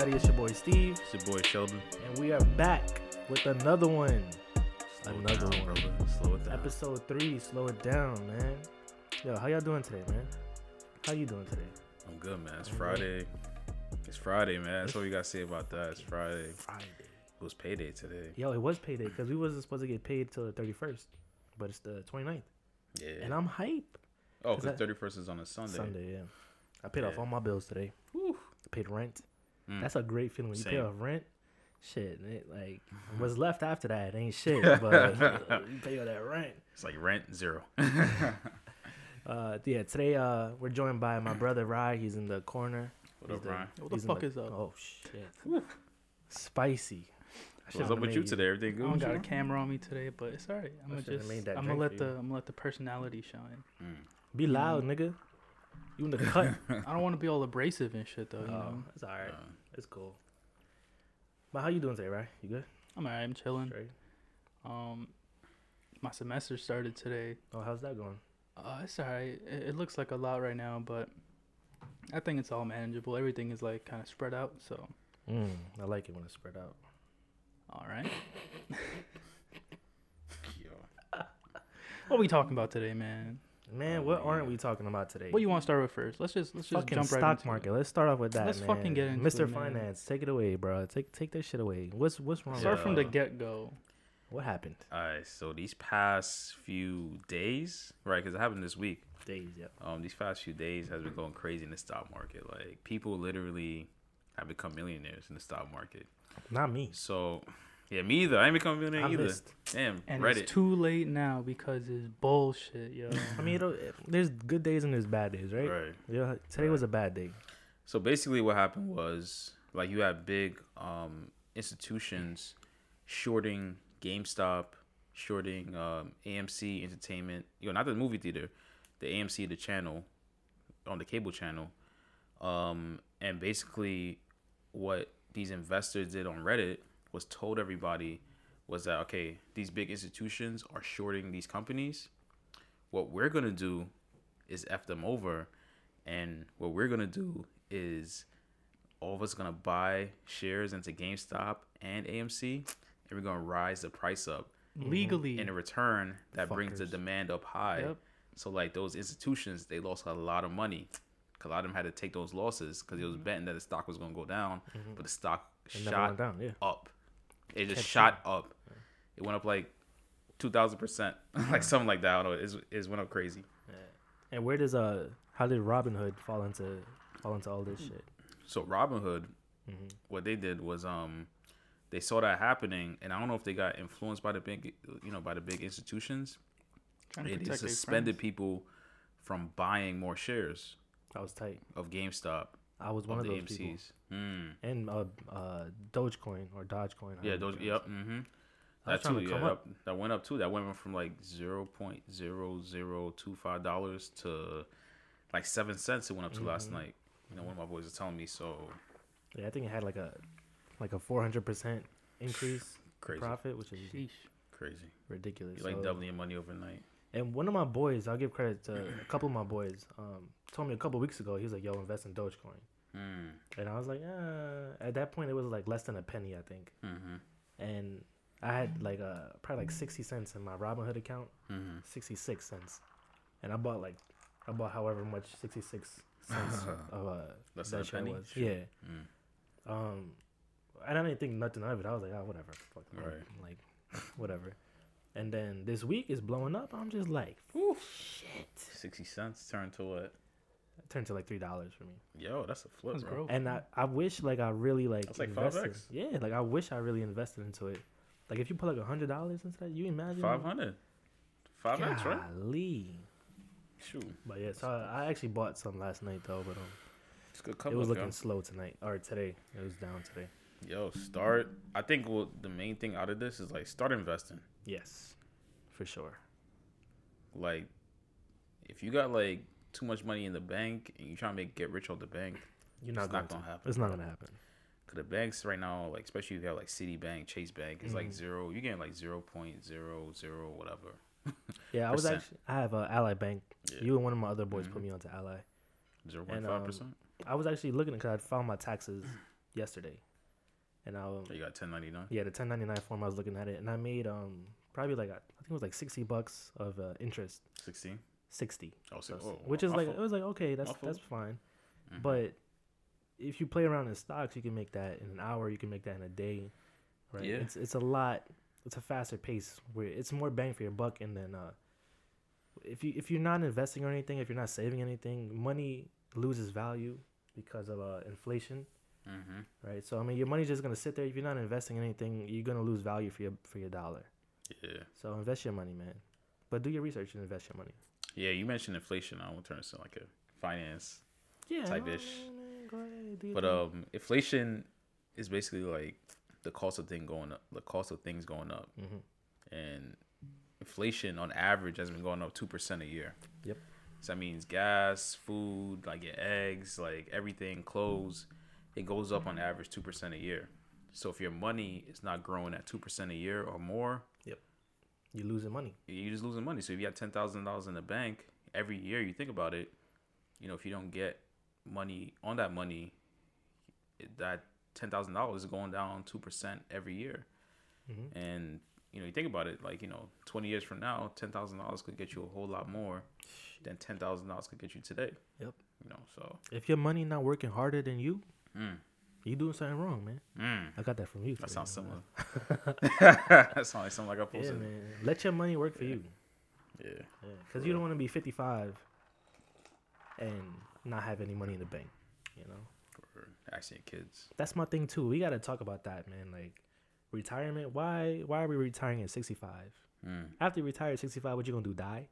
everybody? It's your boy Steve, It's your boy Sheldon. and we are back with another one. Slow Another down, one. brother. Slow it down. Episode three. Slow it down, man. Yo, how y'all doing today, man? How you doing today? I'm good, man. It's Friday. It's Friday, man. That's all you gotta say about that. It's Friday. Friday. It was payday today. Yo, it was payday because we wasn't supposed to get paid till the 31st, but it's the 29th, Yeah. and I'm hype. Oh, because 31st is on a Sunday. Sunday, yeah. I paid off all my bills today. Whew. I paid rent. Mm. That's a great feeling when you pay Same. off rent. Shit, it, like what's left after that ain't shit. But you pay all that rent. It's like rent zero. Uh, yeah, today uh, we're joined by my brother Rye. He's in the corner. what He's up, the- Ryan? What the he's in fuck is up? Oh shit, spicy. What's up with you today? Everything good? I don't got a camera on me today, but it's alright. I'm gonna just, that I'm gonna let the, you. I'm gonna let the personality shine. Mm. Be loud, Mm. nigga. You in the cut? I don't want to be all abrasive and shit though. You oh, know, it's all right. Uh, It's cool. But how you doing today, right? You good? I'm alright. I'm chilling. Straight. Um, my semester started today. Oh, how's that going? Uh, it's alright. It, it looks like a lot right now, but I think it's all manageable. Everything is like kind of spread out. So, Mm, I like it when it's spread out. all right. What we talking about today, man? Man, Oh, what aren't we talking about today? What you want to start with first? Let's just let's just fucking jump right stock into market. It. Let's start off with that. Let's man. fucking get into Mr. it, man. Finance. Take it away, bro. Take take that shit away. What's what's wrong? Start with from the get go. What happened? Alright, so these past few days, right? Because it happened this week. Days, yep. Um, these past few days has been going crazy in the stock market. Like people literally have become millionaires in the stock market. Not me. So, yeah, me either. I ain't become a millionaire I either. missed. Damn, And Reddit. it's too late now because it's bullshit, yo. I mean, it'll, there's good days and there's bad days, right? right. Yeah. Today was a bad day. So basically, what happened was like you had big um, institutions shorting GameStop, shorting um, AMC Entertainment. You know, not the movie theater, the AMC, the channel on the cable channel. Um, and basically, what these investors did on Reddit was told everybody was that okay, these big institutions are shorting these companies. What we're gonna do is f them over, and what we're gonna do is all of us gonna buy shares into GameStop and AMC, and we're gonna rise the price up. Mm-hmm. Legally. In a return, that brings the demand up high. Yep. So like those institutions, they lost a lot of money. 'Cause A lot of them had to take those losses because it was mm-hmm. betting that the stock was gonna go down, mm-hmm. but the stock It shot down. Yeah. up. It just Kept shot up. It went up like two thousand percent, like something like that. I don't know. It's, it went up crazy. And where does uh how did Robinhood fall into fall into all this shit? So Robinhood, Mhm. what they did was um, they saw that happening, and I don't know if they got influenced by the big, you know, by the big institutions. Trying to They suspended people from buying more shares I was tight. of GameStop I was one of of the those people. AMC's. Mm. And uh uh Dogecoin or Dogecoin. Yeah, however those. it Yep. goes. Mm-hmm. That too. to Yeah, that, up. that went up too. That went from like zero point zero zero two five dollars to like seven cents. It went up to last Mhm. night. You know, one of my boys was telling me. So Yeah, I think it had like a like a four hundred percent increase in crazy, profit, which is Sheesh. crazy. ridiculous. You like So- doubling your money overnight. And one of my boys, I'll give credit to a couple of my boys, um, told me a couple weeks ago, he was like, yo, invest in Dogecoin. Mm. And I was like, uh, at that point, it was like less than a penny, I think. Mm-hmm. And I had like uh, probably like 60 cents in my Robinhood account, Mm-hmm. 66 cents. And I bought like, I bought however much 66 cents of uh, Less that a share was. Sure. Yeah. Mm. Um, and I didn't think nothing of it. I was like, oh, whatever. Fuck. Right. Like, whatever. And then this week is blowing up. I'm just like, oh shit. Sixty cents turned to what? It turned to like three dollars for me. Yo, that's a flip, That's bro. growth. And I, I wish like I really like That's like invested. 5x. Yeah, like I wish I really invested into it. Like if you put like a hundred dollars into that, you imagine Five hundred. Five X, right? Golly. Shoot, But yeah, so I, I actually bought some last night though, but um, it's a good it cover. was yo. looking slow tonight or today. It was down today. Yo, start. I think what the main thing out of this is like start investing. Yes, for sure. Like, if you got like too much money in the bank and you trying to make get rich off the bank, You're not It's going not gonna happen, It's not gonna happen. cause the banks right now, like especially if you have like Citibank, Chase Bank, it's like Mhm. zero. You're getting like zero point zero zero whatever. Yeah, I was actually I have a Ally Bank. Yeah, You and one of my other boys put Mhm. me onto Ally. zero point five um, percent. I was actually looking because I found my taxes yesterday, and I um, So you got ten ninety nine. yeah the 1099 form I was looking at it, and I made um probably like I think it was like 60 bucks of uh, interest, Sixteen. 60, Oh, so, oh, which is like fault. it was like okay that's that's fine, Mhm. but if you play around in stocks, you can make that in an hour, you can make that in a day, right? Yeah. It's it's a lot. It's a faster pace where it's more bang for your buck, and then uh, if you if you're not investing or anything, if you're not saving anything, money loses value because of uh, inflation, Mhm. right? So I mean, your money's just gonna sit there. If you're not investing anything, you're gonna lose value for your for your dollar. Yeah. So invest your money, man. But do your research and invest your money. Yeah. You mentioned inflation. I won't turn this into like a finance Yeah, Type-ish. Go ahead, do your But um, inflation is basically like the cost of thing going up, the cost of things going up, Mhm. and inflation on average has been going up two percent a year. Yep. So that means gas, food, like your eggs, like everything, clothes, it goes up on average two percent a year. So if your money is not growing at two percent a year or more, you're losing money. you're just losing money. So if you got ten thousand dollars in the bank every year, you think about it, you know, if you don't get money on that money, that ten thousand dollars is going down two percent every year. Mhm. And you know, you think about it, like you know, twenty years from now, ten thousand dollars could get you a whole lot more than ten thousand dollars could get you today. Yep. You know, so If your money not working harder than you, mm, you doing something wrong, man. mm, I got that from you. that sounds similar. that sounds like something like I Yeah, man. Let your money work for Yeah. you. Yeah. Yeah, because you don't want to be 55 and not have any money in the bank. You know, For actually kids. that's my thing too. We got to talk about that, man. Like retirement. Why? Why are we retiring at 65? Mm. After you retire at 65, what you gonna do? Die?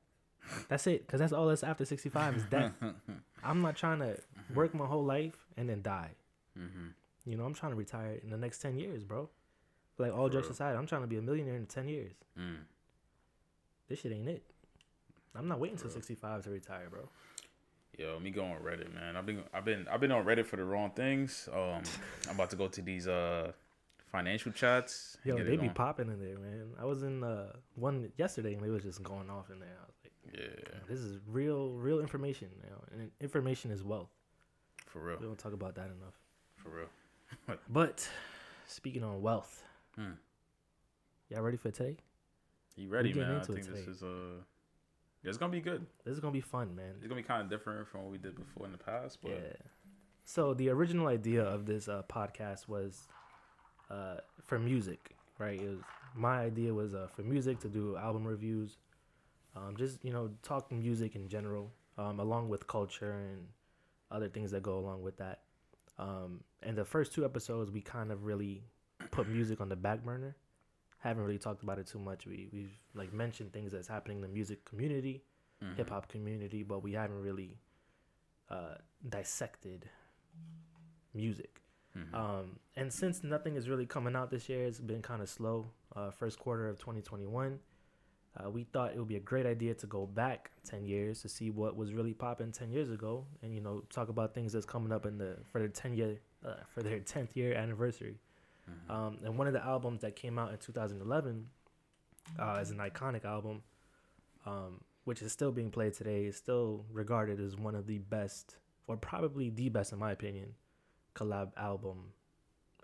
That's it. Because that's all that's after 65 is death. I'm not trying to work my whole life and then die. Mm-hmm. You know, I'm trying to retire in the next 10 years, bro. Like all jokes aside, I'm trying to be a millionaire in 10 years. Mm. This shit ain't it. I'm not waiting For till real. 65 to retire, bro. Yo, me going on Reddit, man. I've been I've been I've been on Reddit for the wrong things. Um, I'm about to go to these uh financial chats. Yo, they be popping in there, man. I was in uh, one yesterday and they was just going off in there. I was like, Yeah, this is real, real information, you know, and information is wealth. for real, We don't talk about that enough. For real. But speaking on wealth, Hmm. y'all ready for today? You ready, man? I think this today. is uh, it's gonna be good. This is gonna be fun, man. It's gonna be kind of different from what we did before in the past, but Yeah. So the original idea of this uh, podcast was uh, for music, right? It was my idea was uh, for music to do album reviews, um, just you know talk music in general, um, along with culture and other things that go along with that. Um, and the first two episodes, we kind of really put music on the back burner. Haven't really talked about it too much. We we've like mentioned things that's happening in the music community, Mhm. hip hop community, but we haven't really uh, dissected music. Mhm. Um, and since nothing is really coming out this year, it's been kind of slow. Uh, first quarter of 2021, uh, we thought it would be a great idea to go back 10 years to see what was really popping 10 years ago, and you know talk about things that's coming up in the for their 10 year uh, for their 10th year anniversary. Mhm. Um, and one of the albums that came out in 2011 uh, is an iconic album, um, which is still being played today. Is still regarded as one of the best, or probably the best, in my opinion, collab album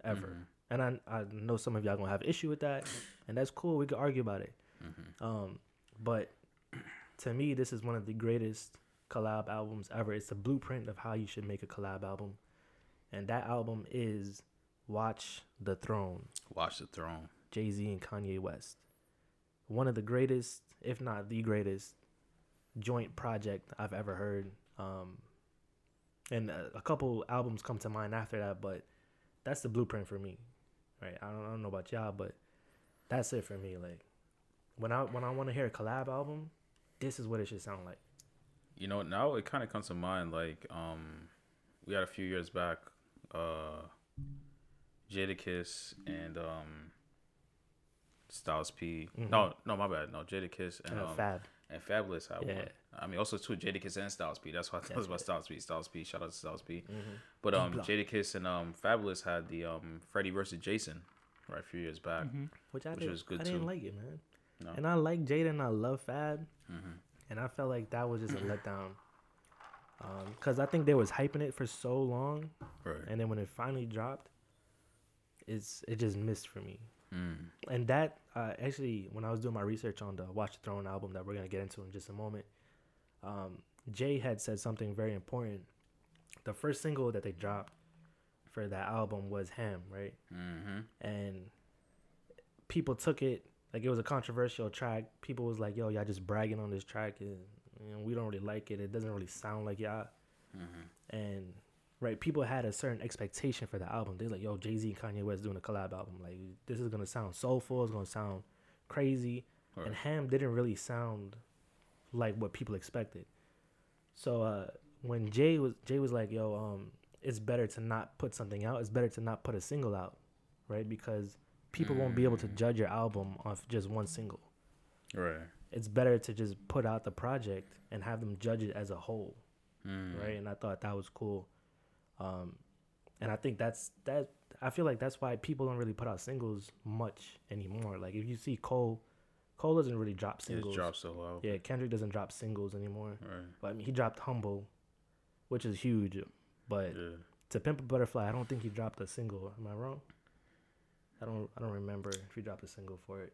ever. Mhm. And I, I know some of y'all gonna have issue with that, and that's cool. We can argue about it. Mhm. Um, but to me, this is one of the greatest collab albums ever. It's a blueprint of how you should make a collab album, and that album is "Watch the Throne." Watch the throne. Jay Z and Kanye West. One of the greatest, if not the greatest, joint project I've ever heard. Um, and a, a couple albums come to mind after that, but that's the blueprint for me. Right? I don't, I don't know about y'all, but that's it for me. Like when I when I want to hear a collab album, this is what it should sound like. You know, now it kind of comes to mind like um, we had a few years back, uh, Jadakiss and um, Styles P. Mhm. No, no, my bad. No, Jadakiss and Uh, um, Fab. and Fabolous had Yeah. one. I mean, also too Jadakiss and Styles P. That's why I thought it was about That's Styles P. Styles P. Shout out to Styles P. Mhm. But um, block. Jadakiss and um, Fabolous had the um, Freddie versus Jason right a few years back. Mhm. Which I Which did, was good I didn't like it, man. No. And I like Jada and I love Fab. hmm and I felt like that was just a letdown. Um, cause I think they was hyping it for so long, Right. and then when it finally dropped, it's it just missed for me. Mm. And that uh, actually, when I was doing my research on the Watch the Throne album that we're gonna get into in just a moment, um, Jay had said something very important. The first single that they dropped for that album was Ham, right? Mm-hmm. And people took it like it was a controversial track. People was like, "Yo, y'all just bragging on this track, and you know, we don't really like it. It doesn't really sound like y'all." Mm-hmm. And right, people had a certain expectation for the album. They're like, "Yo, Jay Z and Kanye West doing a collab album. Like, this is gonna sound soulful. It's gonna sound crazy." Right. And Ham didn't really sound like what people expected. So uh, when Jay was Jay was like, "Yo, um, it's better to not put something out. It's better to not put a single out, right? Because people won't be able to Mm. judge your album off just one single. Right. It's better to just put out the project and have them judge it as a whole, Mm. right? And I thought that was cool. Um, and I think that's that. I feel like that's why people don't really put out singles much anymore. Like if you see Cole, Cole doesn't really drop singles. just dropped so low. Yeah, Kendrick doesn't drop singles anymore. Right. But I mean, he dropped Humble, which is huge. But Yeah. to Pimp a Butterfly, I don't think he dropped a single. Am I wrong? I don't. I don't remember if he dropped a single for it.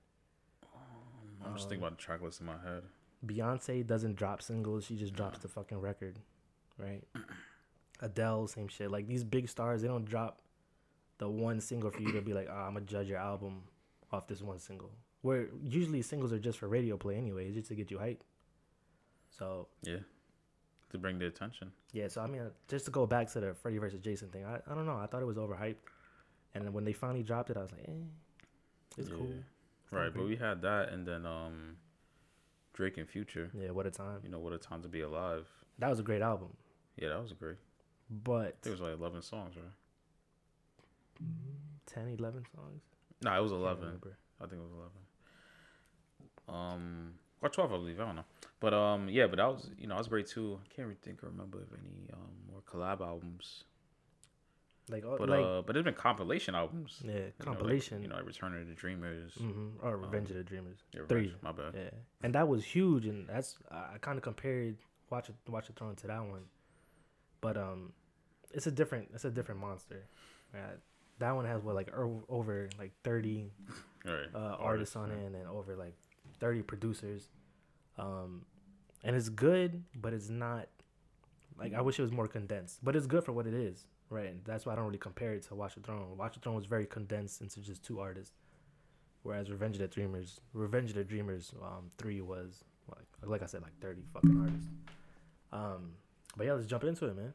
I'm just thinking about the track list in my head. Beyonce doesn't drop singles. She just drops the fucking record, right? Adele, same shit. Like these big stars, they don't drop the one single for you to be like, oh, I'm gonna judge your album off this one single. Where usually singles are just for radio play anyway, just to get you hype. So Yeah. To bring the attention. Yeah, so I mean, uh, just to go back to the Freddy versus Jason thing, I, I don't know. I thought it was overhyped, and then when they finally dropped it, I was like, eh, it's Yeah. cool. It's Right, but we had that, and then um, Drake and Future. yeah, what a time. You know what a time to be alive. That was a great album, Yeah, that was great. but There was like eleven songs, right? 10, 11 songs. No, it was eleven. remember. I think it was eleven. Um, or twelve, I believe. I don't know. But um, yeah, but that was you know that was great too. I can't really think or remember of any um more collab albums. Like, But like uh, but there's been compilation albums. yeah, you know, like, compilation. You know, like Return of the Dreamers. hmm or Revenge um, of the Dreamers. Yeah, Three. My bad. Yeah, and that was huge, and that's I, kind of compared Watch It Watch the Throne to that one, but um, it's a different it's a different monster. That one has what like o- over like thirty Right. uh, artists on it and then over like 30 producers um and it's good but it's not like i wish it was more condensed but it's good for what it is right and that's why i don't really compare it to watch the throne watch the throne was very condensed into just two artists whereas revenge of the dreamers revenge of the dreamers um 3 was like like i said like 30 fucking artists um but yeah let's jump into it man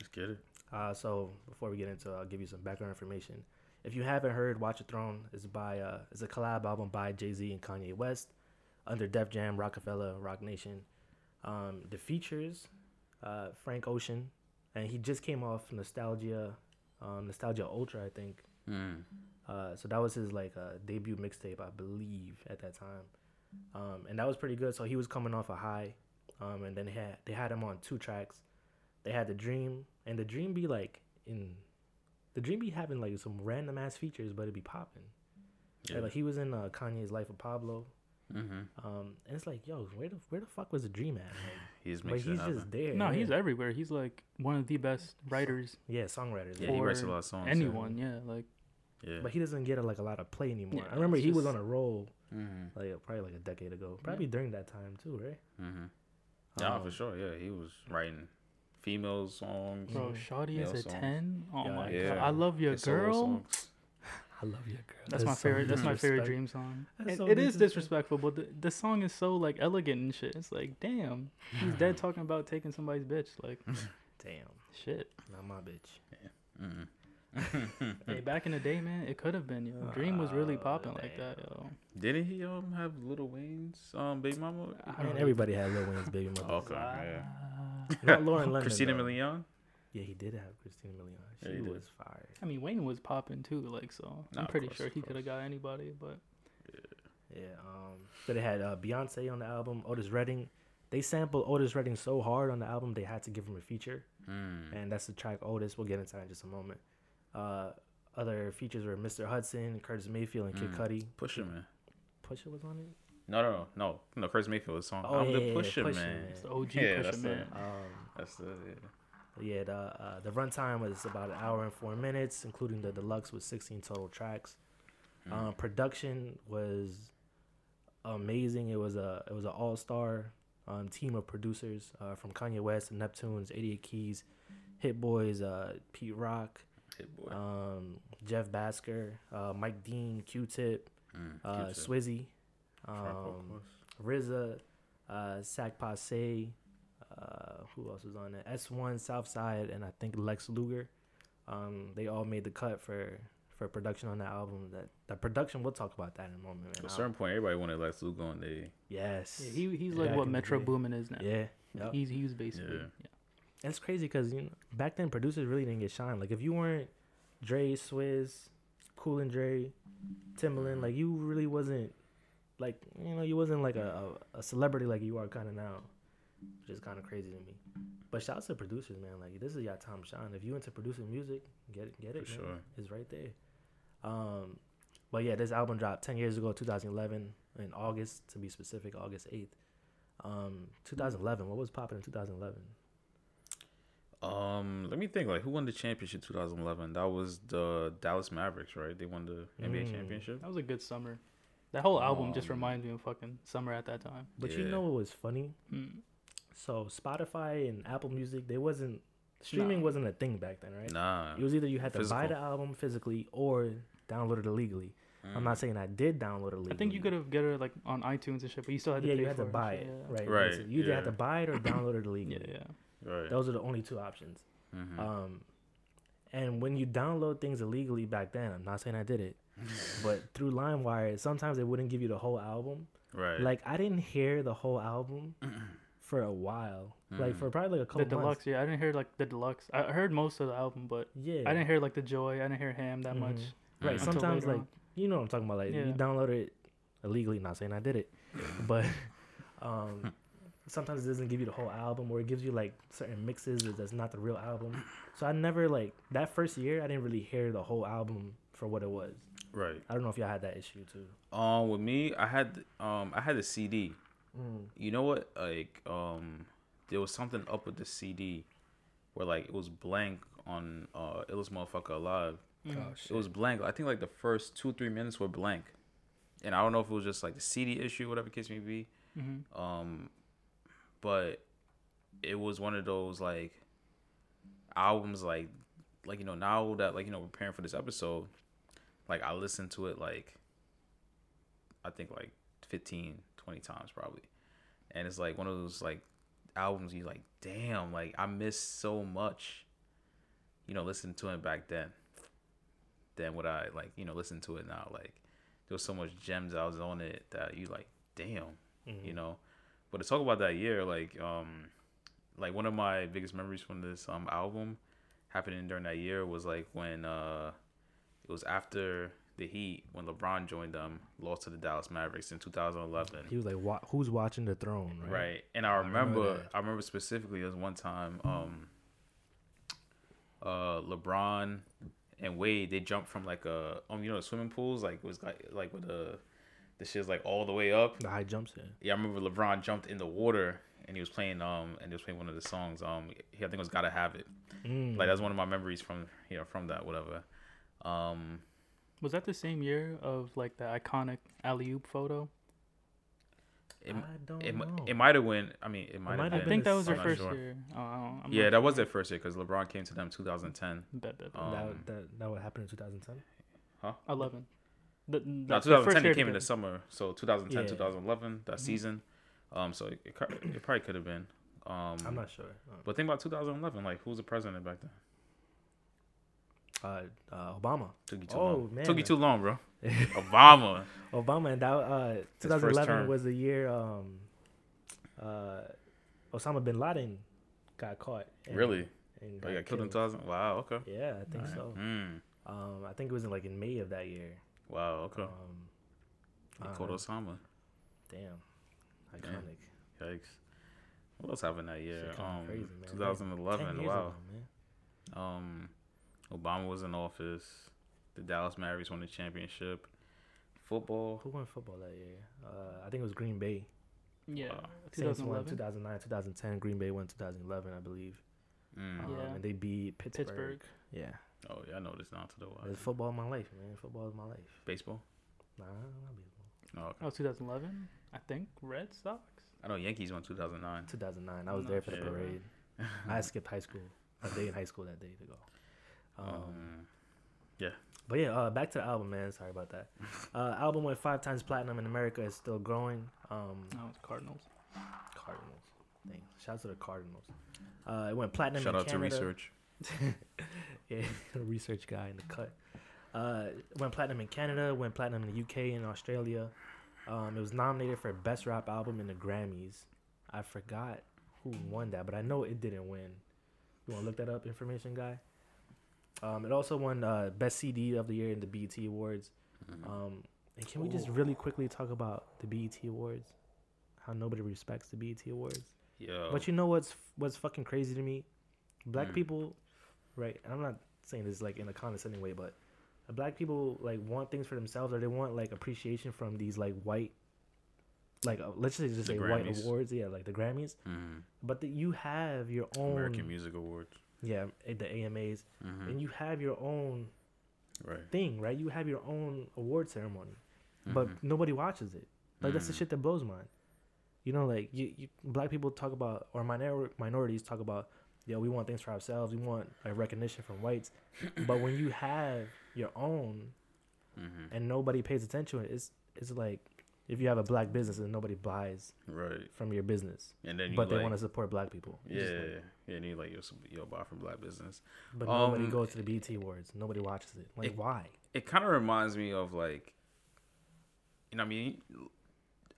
Let's get it. uh, so before we get into, it, I'll give you some background information. If you haven't heard, Watch the Throne is by uh, is a collab album by Jay Z and Kanye West under Def Jam, Roc-A-Fella, Roc Nation. Um, the features uh, Frank Ocean, and he just came off Nostalgia, um, Nostalgia Ultra, I think. Mm. Uh, so that was his like uh, debut mixtape, I believe, at that time, um, and that was pretty good. So he was coming off a high, um, and then they had they had him on two tracks. They had the Dream, and the Dream be like in, the Dream be having like some random ass features, but it be popping. Yeah. Like he was in uh, Kanye's Life of Pablo, mm-hmm. um, and it's like, yo, where the where the fuck was the Dream at? Like, He's but makes he's it happen. just there. No, yeah. he's everywhere. He's like one of the best writers. yeah, songwriters. Yeah, he writes a lot of songs. yeah. Anyone, yeah, like Yeah. But he doesn't get like a lot of play anymore. Yeah, I remember it's he was on a roll mm-hmm. like probably like a decade ago, probably during that time too, right? Mm-hmm. Yeah, Um, for sure. Yeah, he was writing female songs. bro, Mhm. Shawty is a songs. ten. Oh Yeah, my yeah. god, I love your his solo girl. Songs. I love you, girl. That's, my favorite. That's my favorite dream song. That's It- so it is disrespectful. disrespectful, but the, the song is so like elegant and shit. It's like, damn, he's dead talking about taking somebody's bitch. Like, Damn, shit. not my bitch. Mm-mm. Hey, back in the day, man, it could have been yo. Dream was really Oh, popping like that, yo. Didn't he um have Lil Wayne's um baby mama? I I mean, everybody had Lil Wayne's baby Mama. Okay, yeah. Not Lauren London. Christina though. Milian. Yeah, he did have Christina Milian. Yeah, She he did. was fire. I mean, Wayne was popping too, like so. Nah, I'm of pretty course, sure of he could have got anybody, but Yeah. Um. So they had uh, Beyonce on the album. Otis Redding. They sampled Otis Redding so hard on the album they had to give him a feature, Mm. and that's the track Otis. We'll get into that in just a moment. Uh, other features were Mr. Hudson, Curtis Mayfield, and Kid Mm. Cudi. Pusha man. Pusha was on it. No, no, no, no, no. Chris Mayfield's song. Oh, I'm yeah, the yeah, yeah, Pusha Pusha man. Man. it's the OG Yeah, Pusha that's man. it. Um, That's the yeah. Yeah, the uh, the runtime was about an hour and four minutes, including the deluxe with 16 total tracks. Mm. Um, production was amazing. It was a it was an all star um, team of producers uh, from Kanye West, the Neptunes, 88 Keys, Hit Boys, uh, Pete Rock, Hit boy. um, Jeff Bhasker, uh, Mike Dean, Q-Tip, Mm, uh, Swizzy, Franco, um. RZA, uh, Sak Pase, uh, who else was on it? S1, Southside, and I think Lex Luger. Um, they all made the cut for for production on that album. That the production, we'll talk about that in a moment. At a certain point, everybody wanted Lex Luger on they. yes, Yeah, he he's Yeah, like what Metro. Boomin is now. yeah, yep. He's he was basically. Yeah. Yeah. It's crazy because you know back then producers really didn't get shine. Like if you weren't Dre, Swizz, Cool and Dre, Timbaland, like you really wasn't like you know you wasn't like a, a, a celebrity like you are kind of now, which is kind of crazy to me. But shout out to producers, man. Like this is your time to shine. If you into producing music, get it, get it. For man. sure. It's right there. Um, but yeah, this album dropped ten years ago, 2011, in August to be specific, August 8th. Um, 2011. What was popping in 2011? Um, let me think. Like, who won the championship 2011? That was the Dallas Mavericks, right? They won the NBA Mm. championship. That was a good summer. That whole album just Um, reminds me of fucking summer at that time. But you know what was funny? Mm. So Spotify and Apple Music, they wasn't streaming Nah. wasn't a thing back then, right? Nah. It was either you had to buy the album physically or download it illegally. I'm not saying I did download it illegally. I think you could have get it like on iTunes and shit, but you still had to download it. Yeah, pay you had for to it. buy and it, yeah. right? Right, basically. You either had to buy it or download it illegally. Yeah, yeah. Right. Those are the only two options. Mhm. Um, and when you download things illegally back then, I'm not saying I did it, but through LimeWire, sometimes they wouldn't give you the whole album. right. Like I didn't hear the whole album for a while, like Mm. for probably like a couple. The deluxe, months. yeah. I didn't hear like the deluxe. I heard most of the album, but Yeah, I didn't hear like the joy. I didn't hear Ham that much. Mhm. Right. Sometimes like on. you know what I'm talking about. Like you download it illegally. Not saying I did it, but um, sometimes it doesn't give you the whole album, or it gives you like certain mixes that's not the real album. So I never like that first year. I didn't really hear the whole album for what it was. right. I don't know if y'all had that issue too. Um, with me, I had um, I had the CD. Mm. You know what? Like, um, there was something up with the CD, where like it was blank on uh, Illest Motherfucker Alive. Mm. It was blank. I think like the first two three minutes were blank, and I don't know if it was just like the CD issue, whatever case may be. Mhm. Um, but it was one of those like albums like like you know now that like you know preparing for this episode, like I listened to it like I think like 15, 20 times probably, and it's like one of those like albums you like damn like I missed so much, you know, listening to it back then. Than what I like, you know, listen to it now. Like there was so much gems I was on it that you like, damn, Mhm. you know. But to talk about that year, like um like one of my biggest memories from this um album happening during that year was like when uh it was after the Heat when LeBron joined them, lost to the Dallas Mavericks in 2011. He was like, "Who's watching the throne?" Right. Right. And I remember remember. I remember specifically there was one time um uh LeBron and Wade they jumped from like a um you know the swimming pools like it was like like with the the shit's like all the way up. The high jumps in. Yeah, I remember LeBron jumped in the water and he was playing um and he was playing one of the songs um he, I think it was Gotta Have It. Mm. Like that's one of my memories from you know from that whatever. Um Was that the same year of like the iconic alley oop photo? it, I don't it, know. it might have went I mean it might might have have I think that was their first sure. year. Oh, I don't- I'm Yeah, not that was their first year because LeBron came to them 2010. Bet, bet, bet. Um, that, that that would happen in 2010. Huh? Eleven. The, the, No, 2010 year it came in the summer, so 2010, Yeah. 2011 that Mhm. season. Um, so it, it, it probably could have been. Um, I'm not sure. But think about 2011, like who was the president back then? Uh, uh, Obama. Took you too Oh, long. man. Took you too long, bro. Obama. Obama and that uh, 2011 was the year um, uh, Osama bin Laden got caught. and- Really? and Like got killed in 2000. Wow. Okay. Yeah, I think Alright. so. Mm. Um, I think it was in like in May of that year. Wow. Okay. Um, He uh, called Osama. damn, iconic. Yikes. What else happened that year? Um, crazy, man. Like, 2011. 10 years Wow. ago, man. Um, Obama was in office. The Dallas Mavericks won the championship. Football. Who won football that year? Uh, I think it was Green Bay. Yeah, Wow. 2011. 2009, 2010. Green Bay won 2011, I believe. Mm. Um, Yeah. And they beat Pittsburgh. Pittsburgh. Yeah. Oh yeah, I know this now to the wire. It's football in my life, man. Football is my life. Baseball. Nah, not baseball. Oh, okay. Oh, 2011, I think. Red Sox. I know Yankees won 2009. 2009. I was I'm there not for the parade. I skipped high school. I day in high school that day to go. Um, Um, But yeah, uh, back to the album, man. Sorry about that. Uh, album went five times platinum in America. It's still growing. Um, No, it's Cardinals. Cardinals. Dang. Shout out to the Cardinals. Uh, it went platinum shout in out to research. yeah, research guy in the cut. Uh, went platinum in Canada. Went platinum in the UK and Australia. Um, it was nominated for best rap album in the Grammys. I forgot who won that, but I know it didn't win. You want to look that up, information guy? Um, it also won uh, best CD of the year in the BET Awards. Mhm. Um, and can we just really quickly talk about the BET Awards? How nobody respects the BET Awards. Yo. But you know what's what's fucking crazy to me? Black Mm. people, right? and I'm not saying this like in a condescending way, but black people like want things for themselves, or they want like appreciation from these like white, like uh, let's just just The say white awards, yeah, like the Grammys. Mhm. But that you have your own, American Music Awards. Yeah, eh, the AMAs, Mhm. and you have your own right. thing, right? You have your own award ceremony, but Mhm. nobody watches it. Like that's the Mhm. shit that blows mine. You know, like you, you black people talk about or minor minorities talk about, yeah, we want things for ourselves. We want like recognition from whites. but when you have your own Mhm. and nobody pays attention to it, it's it's like if you have a black business and nobody buys Right. from your business, And then you but they want to support black people. Yeah, like- yeah, and you like your your buy from black business. but nobody Um, goes to the BET awards. Nobody watches it. Like it- why? It kind of reminds me of like, you know, I mean,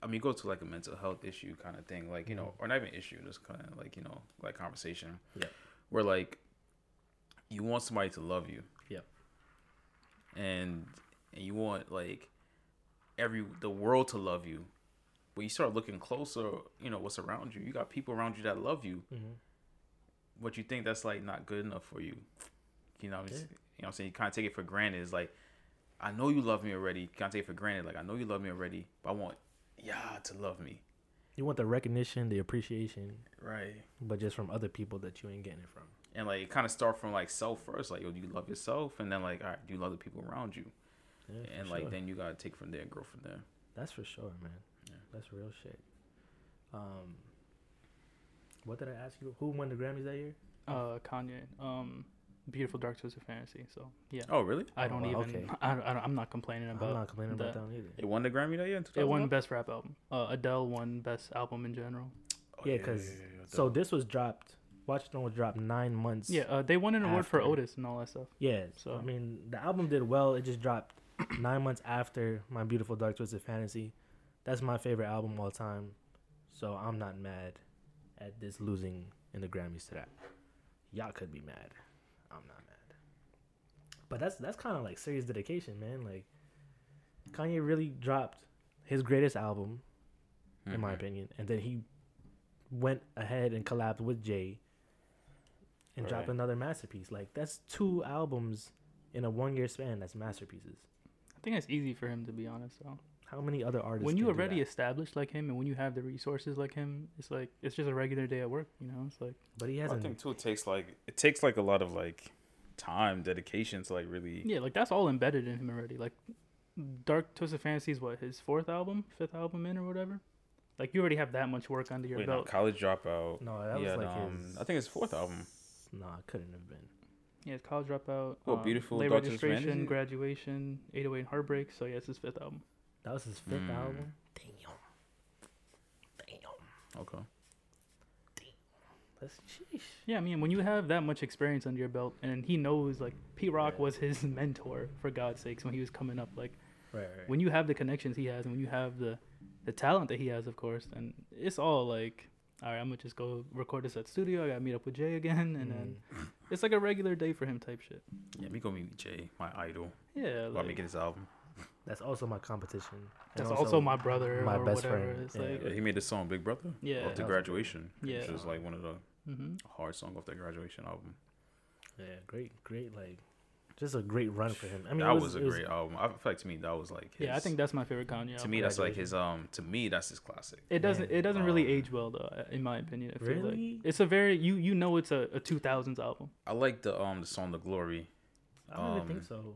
I mean, go to like a mental health issue kind of thing, like you know, Mhm. or not even issue, just kind of like you know, like conversation. Yeah. Where like, you want somebody to love you. Yeah, And and you want like every the world to love you. But you start looking closer, you know, what's around you. You got people around you that love you. hmm what you think that's like not good enough for you. You know, what I'm Yeah. you know what I'm saying? You kind of take it for granted. It's like, I know you love me already. You can't take it for granted. Like, I know you love me already, but I want yeah to love me. You want the recognition, the appreciation, Right. but just from other people that you ain't getting it from. And like, it kind of start from like self first. Like, yo, do you love yourself? And then like, all right, do you love the people around you? Yeah, and like, sure. then you gotta take from there and grow from there. That's for sure, man. Yeah. That's real shit. Um, what did I ask you? Who won the Grammys that year? Uh, Kanye. Um, Beautiful Dark Twisted Fantasy. So yeah, Oh, really? I Oh, don't wow, even. okay. I, I don't, I'm not complaining about. I'm not complaining about that either. It won the Grammy that year. In It won Best Rap Album. Uh, Adele won Best Album in general. Oh, Yeah, 'cause- So this was dropped. Watch It was dropped nine months. Yeah, uh, they won an award for Otis and all that stuff. Yeah. So- I mean, the album did well. It just dropped nine months after My Beautiful Dark Twisted Fantasy. That's my favorite album all time. So I'm not mad at this losing in the Grammys to that. Y'all could be mad. I'm not mad. But that's that's kind of like serious dedication, man. Like Kanye really dropped his greatest album, in my Mhm. opinion, and then he went ahead and collabed with Jay and dropped another masterpiece. Like that's two albums in a one year span. That's masterpieces. I think it's easy for him to be honest. Though. How many other artists? when you can already established like him, and when you have the resources like him, it's like it's just a regular day at work. You know, it's like but he hasn't. I think too it takes like it takes like a lot of like time, dedication to like really. yeah, like that's all embedded in him already. Like Dark Twisted Fantasy is what his fourth album, fifth album in or whatever. Like you already have that much work under your Wait, no, belt. college dropout. no, that yeah, was like um, his. I think it's fourth album. No, it couldn't have been. Yeah, it's college dropout. Oh, um, Beautiful late Dark Twisted registration, Fantasy? graduation, 808 and Heartbreak. So yeah, it's his fifth album. That was his fifth Mm. album. Damn. Damn. Okay. That's sheesh. Yeah, I mean, when you have that much experience under your belt, and he knows like Pete Rock Yeah. was his mentor for God's sakes when he was coming up. Like Right, right. when you have the connections he has, and when you have the the talent that he has, of course, and it's all like, all right, I'm gonna just go record this at studio. I gotta meet up with Jay again, and then Mm. it's like a regular day for him type shit. Yeah, me gonna meet Jay, my idol. Yeah, While me like, get his album. that's also my competition. And that's also, my brother my or best whatever. friend. It's Yeah. like, Yeah, he made the song Big Brother. Yeah. Off the graduation. Yeah. Which is like one of the hmm hard song off the graduation album. Yeah, great, great. Like just a great run for him. I mean, that it was, was, a it was- great album. I feel like to me that was like his, Yeah, I think that's my favorite Kanye. to me that's like his um to me that's his classic. It doesn't. Man, It doesn't really um, age well though, uh, in my opinion. I feel Really? like it's a very you you know it's a, a 2000s album. I like the um the song The Glory. I don't really think um, so.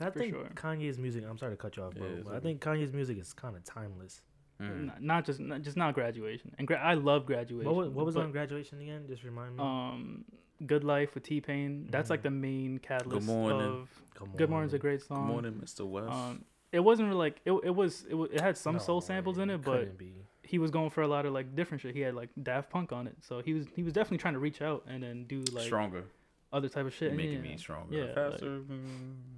I for think sure. Kanye's music. I'm sorry to cut you off, bro, Yeah, it's but I think Kanye's music is kind of timeless. Mm. Not, not just not, just not graduation. And gra- I love graduation. What was, what was but, on graduation again? Just remind me. Um, Good Life with T Pain. That's like Mhm. the main catalyst Good Morning. of Come Good Morning's a on. great Good song. morning, Mr. West. Um, it wasn't really like it. It was it, wa- it had some soul No, samples in it, but be. he was going for a lot of like different shit. He had like Daft Punk on it, so he was he was definitely trying to reach out and then do like Stronger, other type of shit. and making yeah. me stronger, Yeah, like- faster.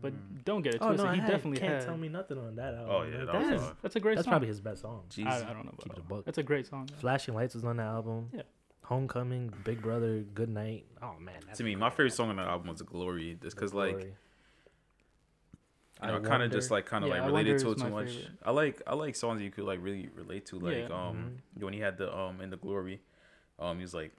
But don't get it Oh twisted. no, he had, definitely can't had. tell me nothing on that album. Oh, yeah, that that's. That's a great that's song. probably his best song. Jesus. I, I don't know Keep it a about buck. That's a great song. yeah. Flashing Lights was on the album. Yeah. Homecoming, Big Brother, Good Night. Oh man, to me, my favorite album. song on the album was Glory," just because like Glory. you know, I I kind of just like kind of Yeah, like related to it too much. favorite. I like I like songs you could like really relate to, like Yeah. um when he had the um in the glory, um he was like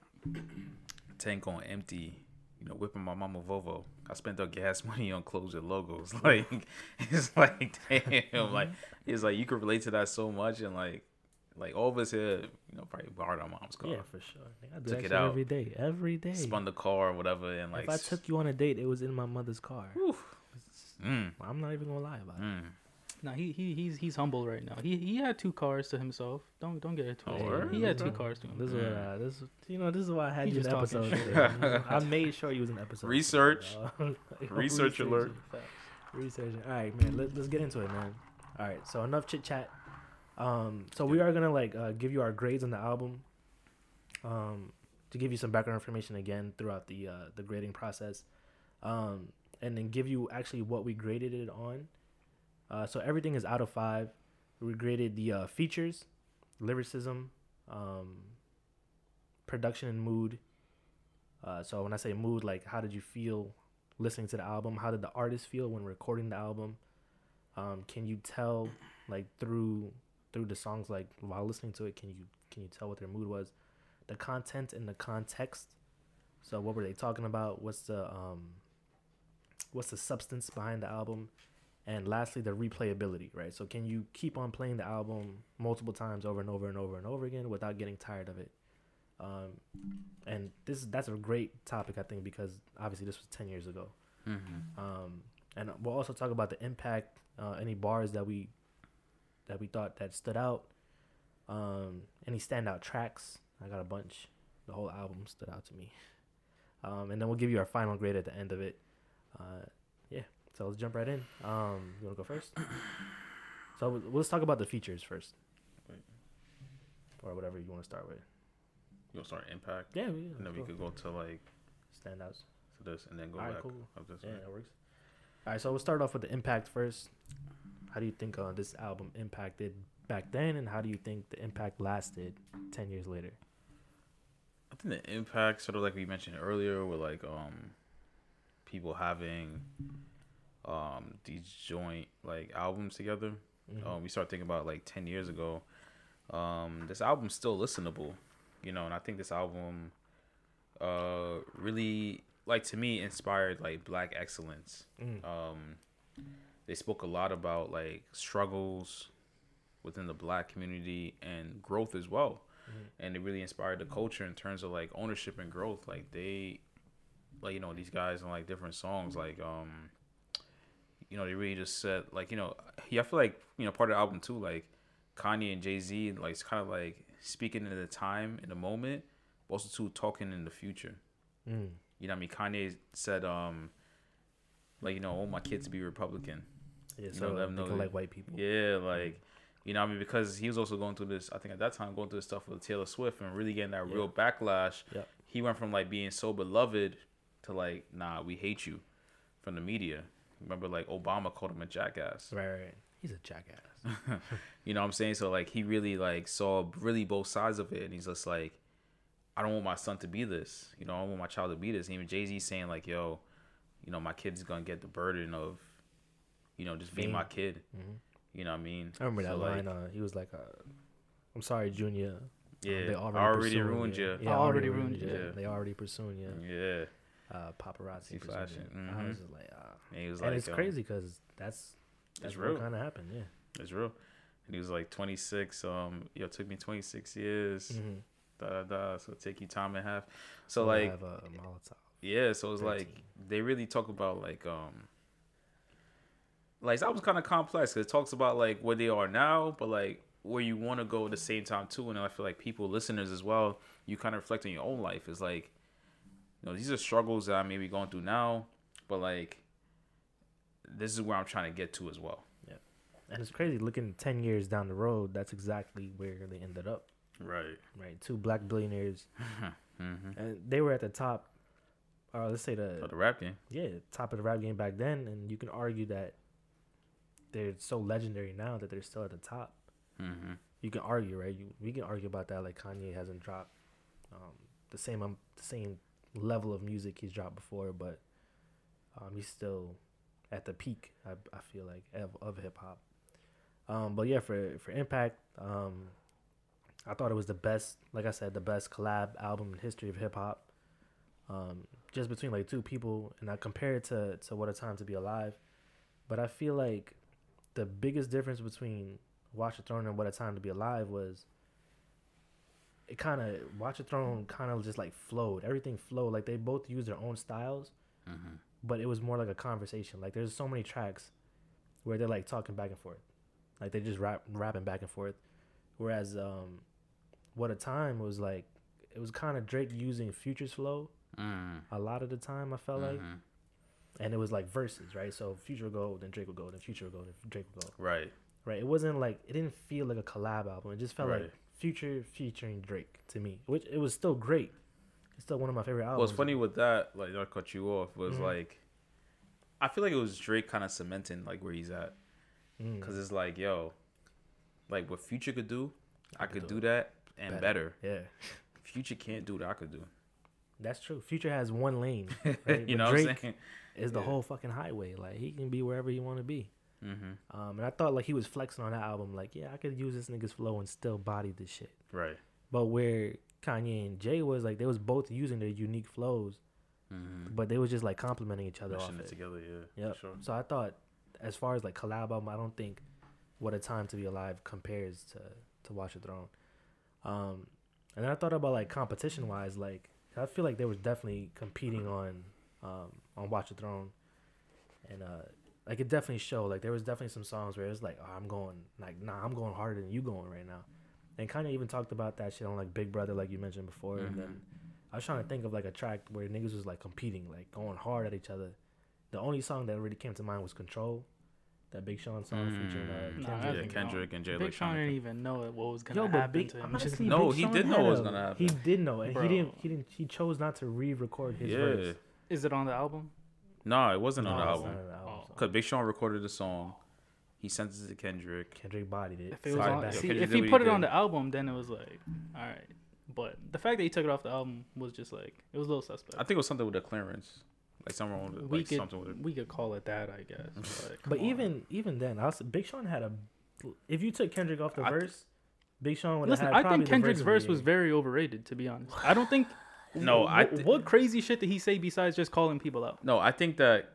tank on empty, you know, whipping my mama Volvo. I spent the gas money on clothes and logos. Like it's like damn, like it's like you could relate to that so much and like like all of us here, you know, probably borrowed our mom's car, Yeah, for sure. I do Took that it out. every day. Every day. spun the car or whatever, and like if I took you on a date, it was in my mother's car. mm, I'm not even gonna lie about it. mm. No, he, he he's he's humble right now. He he had two cars to himself. Don't don't get it Oh, twisted. word? he had two cars to This is what uh, this you know this is why I had He you in just episode. I made sure you was in the episode. Research. Like, Research alert. research. All right, man. Let, let's get into it, man. All right. So enough chit chat. Um, so we are gonna like uh, give you our grades on the album. Um, to give you some background information again throughout the uh, the grading process, um, and then give you actually what we graded it on. Uh, so everything is out of five. We graded the uh, features, lyricism, um, production and mood. Uh, so when I say mood, like how did you feel listening to the album? How did the artist feel when recording the album? Um, can you tell like through through the songs like while listening to it? Can you can you tell what their mood was? The content and the context. So what were they talking about? What's the um, what's the substance behind the album? And lastly, the replayability, right? So can you keep on playing the album multiple times over and over and over and over again without getting tired of it? Um, and this that's a great topic, I think, because obviously this was ten years ago. Mm-hmm. Um, and we'll also talk about the impact, uh, any bars that we that we thought that stood out, um, any standout tracks. I got a bunch. The whole album stood out to me. Um, and then we'll give you our final grade at the end of it. Uh, yeah. So let's jump right in. Um, you wanna go first? so we'll- let's talk about the features first, Wait. or whatever you want to start with. You'll start impact, Yeah, we and then we go. could go to like standouts. to this, and then go Alright, back cool. up this Yeah, way. that works. All right, so we'll start off with the impact first. How do you think uh, this album impacted back then, and how do you think the impact lasted ten years later? I think the impact, sort of like we mentioned earlier, with like um people having um these joint like albums together. Mhm. Um, we start thinking about like ten years ago. Um, this album's still listenable, you know, and I think this album uh really like to me inspired like black excellence. Mm. Um, they spoke a lot about like struggles within the black community and growth as well. Mhm. and it really inspired the culture in terms of like ownership and growth. Like they like you know these guys on like different songs like um you know they really just said like you know yeah i feel like you know part of the album too like kanye and jay-z like it's kind of like speaking in the time in the moment but also too talking in the future. Mm. you know what i mean? Kanye said um like you know i want my kids to be republican Yeah, You so know, let 'em they know can like white people. yeah, mm-hmm. like you know, I mean, because he was also going through this. I think at that time going through this stuff with Taylor Swift and really getting that real backlash. Yep. He went from like being so beloved to like, nah, we hate you, from the media. Remember, like Obama called him a jackass. Right, right, right. He's a jackass. You know what I'm saying? So like, he really like saw really both sides of it, and he's just like, I don't want my son to be this. You know, I don't want my child to be this. And even Jay Z saying like, yo, you know, my kid's gonna get the burden of, you know, just being my kid. Mhm. You know what I mean? I remember that So, like, line. Uh, he was like, uh, "I'm sorry, Junior. Yeah, they already, already ruined you. Yeah, I already ruined you. Yeah, Yeah. they already pursuing you. Yeah. Uh, paparazzi See pursuing flashing. you. I was just like, ah, And he was and like, it's um, crazy because that's that's real. kind of happened. Yeah. It's real. And he was like 26. Um, yo, it took me 26 years. Mm-hmm. Da da da. So take your time and a half. So like, have a, Molotov. yeah. So it's like 13. they really talk about like um. Like that was kind of complex because it talks about like where they are now, but like where you want to go at the same time too. And I feel like people, listeners as well, you kind of reflect on your own life. It's like, you know, these are struggles that I may be going through now, but like, this is where I'm trying to get to as well. Yeah, and it's crazy looking ten years down the road. That's exactly where they ended up. Right. Right, two black billionaires, Mm-hmm. and they were at the top. Or let's say the the rap game. yeah top of the rap game back then, and you can argue that they're so legendary now that they're still at the top. Mm-hmm. You can argue, right? You we can argue about that. Like Kanye hasn't dropped um, the same um, the same level of music he's dropped before, but um, he's still at the peak. I, I feel like of, of hip hop. Um, but yeah, for for Impact, um, I thought it was the best. Like I said, the best collab album in history of hip hop. Um, just between like two people, and I compare it to to What a Time to Be Alive. But I feel like the biggest difference between Watch the Throne and What a Time to Be Alive was it kind of Watch the Throne kind of just like flowed. Everything flowed. Like they both used their own styles, Mm-hmm. but it was more like a conversation. Like there's so many tracks where they're like talking back and forth, like they just rap rapping back and forth. Whereas um, What a Time was like it was kind of Drake using Future's flow Mm-hmm. a lot of the time. I felt like, and it was like verses, right? So Future would go, then Drake would go, then Future would go, then Drake would go. Right. right? It wasn't like it didn't feel like a collab album. It just felt Right. like Future featuring Drake to me, which it was still great. It's still one of my favorite albums. What's funny with that, like to cut you off, was Mhm. like, I feel like it was Drake kind of cementing like where he's at, Mm. because it's like, yo, like what Future could do, I, I could could do do that and better. yeah, Future can't do what I could do. that's true. Future has one lane, right? you know Drake what I'm saying? Is the Yeah. whole fucking highway. Like he can be wherever he want to be. Mm-hmm. Um, and I thought like he was flexing on that album. Like, yeah, I could use this nigga's flow and still body this shit. Right. But where Kanye and Jay was like, they was both using their unique flows, Mm-hmm. but they was just like complimenting each other off Meshing it together, yeah. For Sure. So I thought, as far as like collab album, I don't think "What a Time to Be Alive" compares to to Watch the Throne. Um, and then I thought about like competition wise, like I feel like they were definitely competing on um on Watch the Throne, and uh like it definitely showed. Like there was definitely some songs where it was like, oh, I'm going like nah, I'm going harder than you going right now. And kind of even talked about that shit on like Big Brother, like you mentioned before. And then I was trying to think of like a track where niggas was like competing, like going hard at each other. The only song that really came to mind was Control, that Big Sean song featuring uh, Mm. Nah, Kendrick. Yeah, Kendrick and Jay Big Sean Electronica. didn't even know what was gonna Yo, but happen Big, to him. honestly, No, Big he Sean did know what was gonna happen. He did know, and Bro. he didn't. He didn't. He chose not to re-record his Yeah. verse. Is it on the album? No, it wasn't on No, the album. on the album, Oh. Cause Big Sean recorded the song, he sent it to Kendrick. Kendrick bodied it. If it was Sorry, on, yeah, see, Kendrick if did he what he put it on did. the album, then it was like, all right. But the fact that he took it off the album was just like it was a little suspect. I think it was something with the clearance, like something with we like could something with it. we could call it that, I guess. But, But come on. even even then, I was, Big Sean had a. If you took Kendrick off the I th- verse, Big Sean would have listen, had. I probably think the Kendrick's of verse was very overrated. To be honest, I don't think. No, I wh- thi- what crazy shit did he say besides just calling people out? No, I think that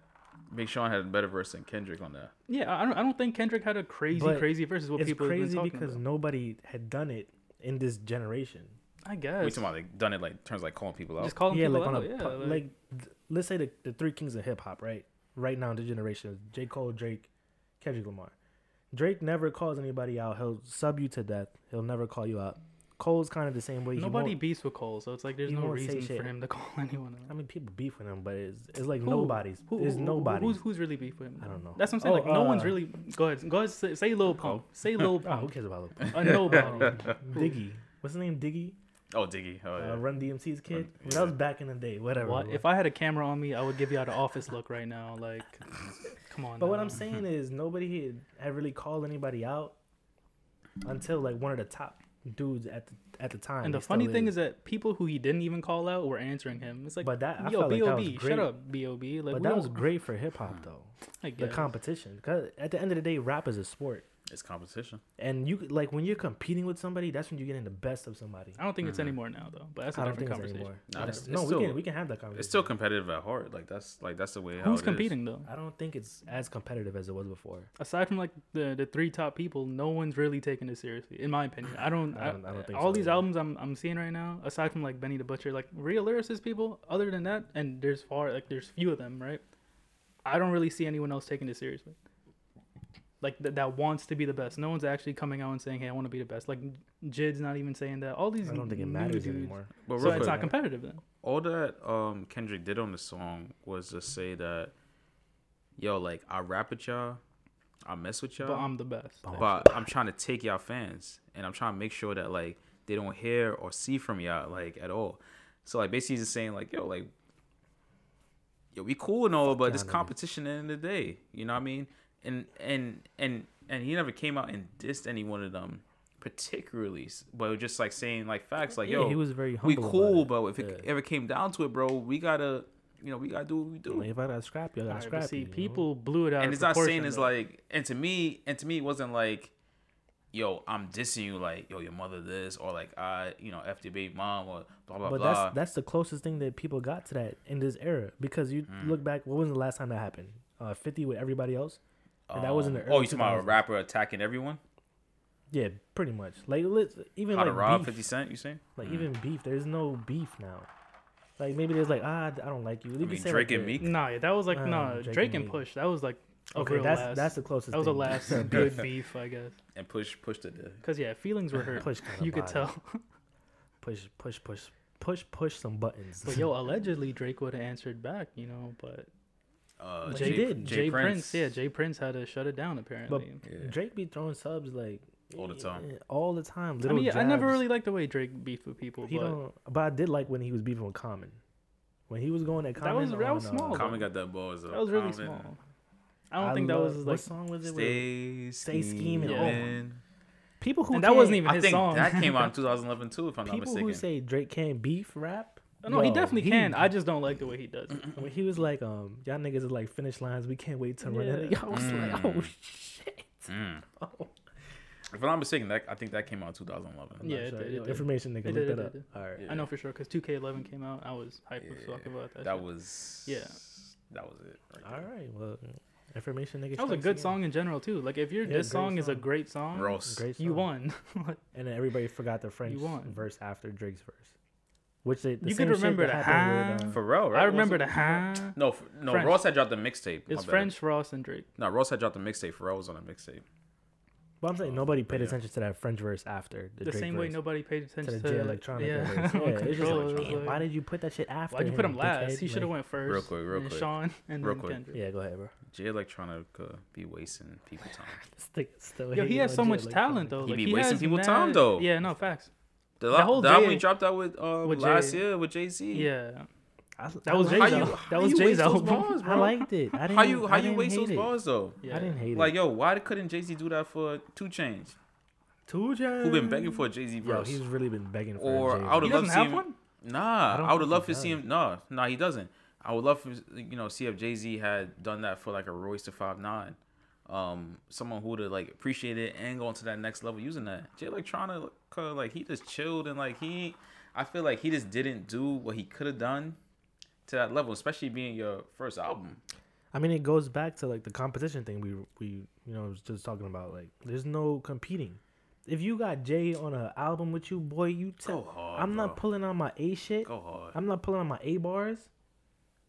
Big Sean had a better verse than Kendrick on that. Yeah, I don't. I don't think Kendrick had a crazy, But crazy verse. Is what It's people have been crazy talking because about. nobody had done it in this generation. I We guess talking about like done it like terms like calling people out. just calling yeah, people like on out. a yeah, pu- like, like, th- let's say the, the three kings of hip hop, right? Right now in the generation, J Cole, Drake, Kendrick Lamar. Drake never calls anybody out. He'll sub you to death. He'll never call you out. Cole's kind of the same way. Nobody won't- beefs with Cole, so it's like there's he no won't say reason shit. for him to call anyone out. I mean, people beef with him, but it's it's like Who? nobody's. Who, There's who- nobody. Who's who's really beef with him? I don't know. That's what I'm saying. Oh, like no one's uh, really. Go ahead. Go ahead. Say, say Lil Pump. Say Lil Oh, who Pump. cares about Lil Pump? A nobody. Diggy. What's his name? Diggy. oh, Diggy. Oh, yeah. Uh, Run DMC's kid. Run- Well, that was back in the day. Whatever. What? If I had a camera on me, I would give you the office look right now. Like, come on. But what now. I'm saying is nobody had, had really called anybody out until like one of the top dudes at the at the time. And the funny thing is that people who he didn't even call out were answering him. It's like, but that yo, that was B.O.B., shut up, B.O.B. Like, but that was great for hip hop though. I The competition, because at the end of the day, rap is a sport. It's competition. And you like when you're competing with somebody, that's when you're getting the best of somebody. I don't think it's Mhm. anymore now though. But that's a I don't different think conversation. anymore. Nah, it's- it's no, still- we can we can have that conversation. It's still competitive at heart. Like that's like that's the way. how Who's it is. competing though? I don't think it's as competitive as it was before. Aside from like the the three top people, no one's really taking this seriously, in my opinion. I don't. I I don't- I don't think all so these either. albums I'm I'm seeing right now, aside from like Benny the Butcher, like real lyricist people. Other than that, and there's far like there's few of them, right? I don't really see anyone else taking this seriously. Like th- that wants to be the best. No one's actually coming out and saying, "Hey, I want to be the best." Like Jid's not even saying that. All these I don't think it matters dudes- anymore. But So real it's not competitive then. all that um Kendrick did on the song was to say that, yo, like I rap with y'all, I mess with y'all, But I'm the best. But- but I'm trying to take y'all fans, and I'm trying to make sure that like they don't hear or see from y'all like at all. So like basically he's just saying like, yo, like, yo, we cool and all, but it's competition at the end of the day. You know what I mean? And and and and he never came out and dissed any one of them particularly, but just like saying like facts, like yeah, yo, he was very humble we cool, about but if it Yeah. ever came down to it, bro, we gotta, you know, we gotta do what we do. Like, if I gotta scrap you, I got Alright, scrap but see, you, you know? people blew it out. and of it's not saying proportion, it's like, and to me, and to me, it wasn't like, yo, I'm dissing you, like, yo, your mother this, or like, I, you know, f your baby mom, or blah blah But blah. that's that's the closest thing that people got to that in this era because you Mm. look back. What was the last time that happened? Uh, Fifty with everybody else. And that was in the Um, early oh, you talking about a rapper attacking everyone? Yeah, pretty much. Like even How like to rob beef, Fifty Cent? You saying? like Mm. even beef. There's no beef now. Like maybe there's like ah I don't like you. You I can mean, say, Drake like, and Meek. Nah, that was like Uh, no Drake Drake, and and Push. That was like Okay, real that's last. that's the closest. that was the last Beef. good beef, I guess. and push push to the. Cause yeah, feelings were hurt. Push you could tell. Push push push push push some buttons. But yo, allegedly Drake would have answered back, you know. But Uh, But Jay, did. Jay, Prince. yeah, J. Prince had to shut it down apparently. Yeah. Drake be throwing subs like All the time. yeah, all the time. I Little mean, I never really liked the way Drake beefed with people, He but don't. But I did like when he was beefing with Common. When he was going at That Common. was- that was on, uh, small, though. Common got that balls. that was really small. I don't think that love- was what song was it? with- Stay, Stay scheming. scheming. people who and that wasn't even I his think song. that came out in 2011 too, if I'm not mistaken. People mistaken. who say Drake can't beef rap. No, he yo, definitely can. I just don't like the way he does it. when he was like, um, y'all niggas is like finish lines. We can't wait to run it. Yeah. Y'all was like, Mm. oh shit. Mm. Oh. If I'm not mistaken, that I think that came out in 2011. I'm Yeah, it sure. did, it Yo, did. Information nigga, It look did, that it up. All right. Yeah. I know for sure because 2K11 came out. I was hyped as fuck about that. That shit. was Yeah. That was it. Right All there. right. Well, information nigga. That was a strikes good again. song in general too. Like if your Yeah, this great song, is a song. great song, Roast. Great you won. And then everybody forgot the French won. verse after Drake's verse, which they, the You same could remember that the happened with, uh, Pharrell, right? I remember the it? No, f- no. French. Ross had dropped the mixtape. my It's bad. French, Ross, and Drake. No, Ross had dropped the mixtape. Pharrell was on a mixtape. But I'm saying nobody paid yeah. attention to that French verse after the, The, Drake same way verse, nobody paid to attention the to, Jay Electronica yeah. verse. Yeah, it's just like, damn, like, why did you put that shit after? Why'd you put him last? dickhead? He should have Like, went first. Real quick, real and quick. Sean and Real then quick. Kendrick. Yeah, go ahead, bro. Jay Electronica be wasting people time. Stick, still Yo, he has so J much talent though. He like, be he wasting has people time, though. Yeah, no facts. The, The whole the album he dropped out with, uh, with last Jay. year with Jay Z. Yeah, I, that was Jay's album. That was Jay's album. bars, I liked it. I didn't, How you how you waste those it. bars though? yeah. I didn't hate Like it. yo, why couldn't Jay Z do that for Two Chainz? Two Chainz. Who been begging for a Jay Z Yo, he's really been begging for. Or a Jay-Z. I would doesn't to see have him. one. Nah, I I, would think love to see him. No, no, he doesn't. I would love to, you know, see if Jay Z had done that for like a Royce da Five Nine, um, someone who would have like appreciate it and go to that next level using that. Jay Electronica, like he just chilled and like he, I feel like he just didn't do what he could have done to that level, especially being your first album. I mean, it goes back to like the competition thing we we you know was just talking about. Like, there's no competing. If you got Jay on an album with you, boy, you. T- Go hard. I'm bro. not pulling on my A shit. Go hard. I'm not pulling on my A bars.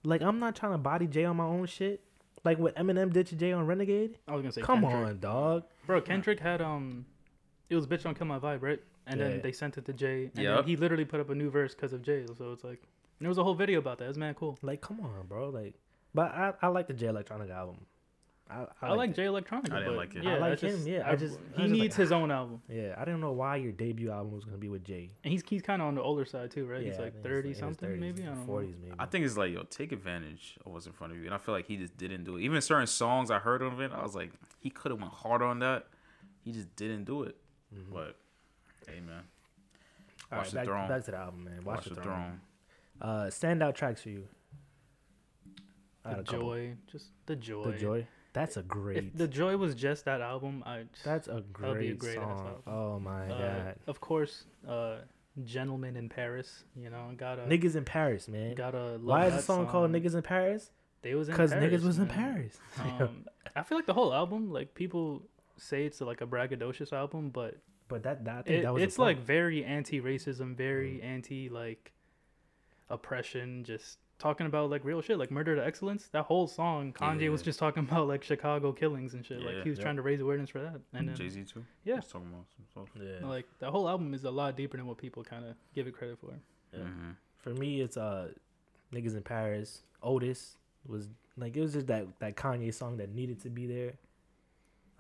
Like, I'm not trying to body Jay on my own shit. Like what Eminem did to Jay on Renegade. I was gonna say, Come Kendrick. on, dog. bro. Kendrick had um, it was "Bitch Don't Kill My Vibe," right? And Yeah. then they sent it to Jay, and Yup. then he literally put up a new verse because of Jay. So it's like, and there was a whole video about that. It's man cool. Like, come on, bro. Like, but I I like the Jay Electronica album. I, I, like. Jay Electronica. I didn't like it. Yeah, I like it's just- him, yeah, I just- he was just needs like, his own album, Yeah, I didn't know why your debut album was gonna be with Jay. and he's he's kind of on the older side too, right? Yeah, he's like thirty in his something, 30s, maybe. I don't know. 40s, maybe. I think it's like yo, take advantage of what's in front of you, and I feel like he just didn't do it. Even certain songs I heard of it, I was like, he could have went hard on that. He just didn't do it. Mhm. But hey, man, All Watch right, the back, Throne. back to the album, man. Watch, watch, the, the throne. throne. Uh, standout tracks for you. I had The a couple. joy, just the joy. The joy. That's a great. If the Joy was just that album, I that's a be a great, great song. album. Oh my uh, god. of course, uh, Gentleman in Paris. You know, gotta Niggas in Paris, man. gotta. Why is the that song, called Niggas in Paris? They was in Because niggas was in. Paris. Um, I feel like the whole album, like people say it's like a braggadocious album, but But that, that it, that was it's like very anti-racism, very Mm. anti like oppression, just talking about like real shit, like murder to excellence. That whole song, Kanye was just talking about like Chicago killings and shit. like he was Yeah. trying to raise awareness for that, and then Jay Z too. yeah. Just talking about some stuff. yeah. like that whole album is a lot deeper than what people kind of give it credit for. Yeah. Mhm. For me, it's uh, niggas in Paris. Otis was like it was just that that Kanye song that needed to be there.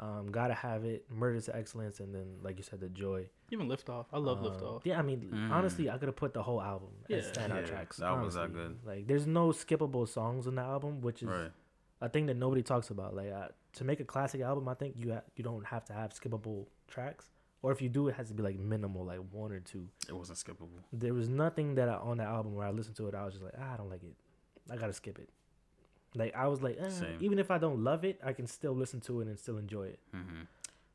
Um, gotta have it. Murder to excellence, and then like you said, the joy. Even liftoff. I love Lift Um, Off. Yeah, I mean, Mm. honestly, I could have put the whole album as Yeah. standout Yeah, tracks. that was that good. Like, there's no skippable songs on the album, which is Right. a thing that nobody talks about. Like, uh, to make a classic album, I think you ha- you don't have to have skippable tracks, or if you do, it has to be like minimal, like one or two. It wasn't skippable. There was nothing that I, on that album where I listened to it, I was just like, ah, I don't like it. I gotta skip it. Like I was like, eh, even if I don't love it, I can still listen to it and still enjoy it. hmm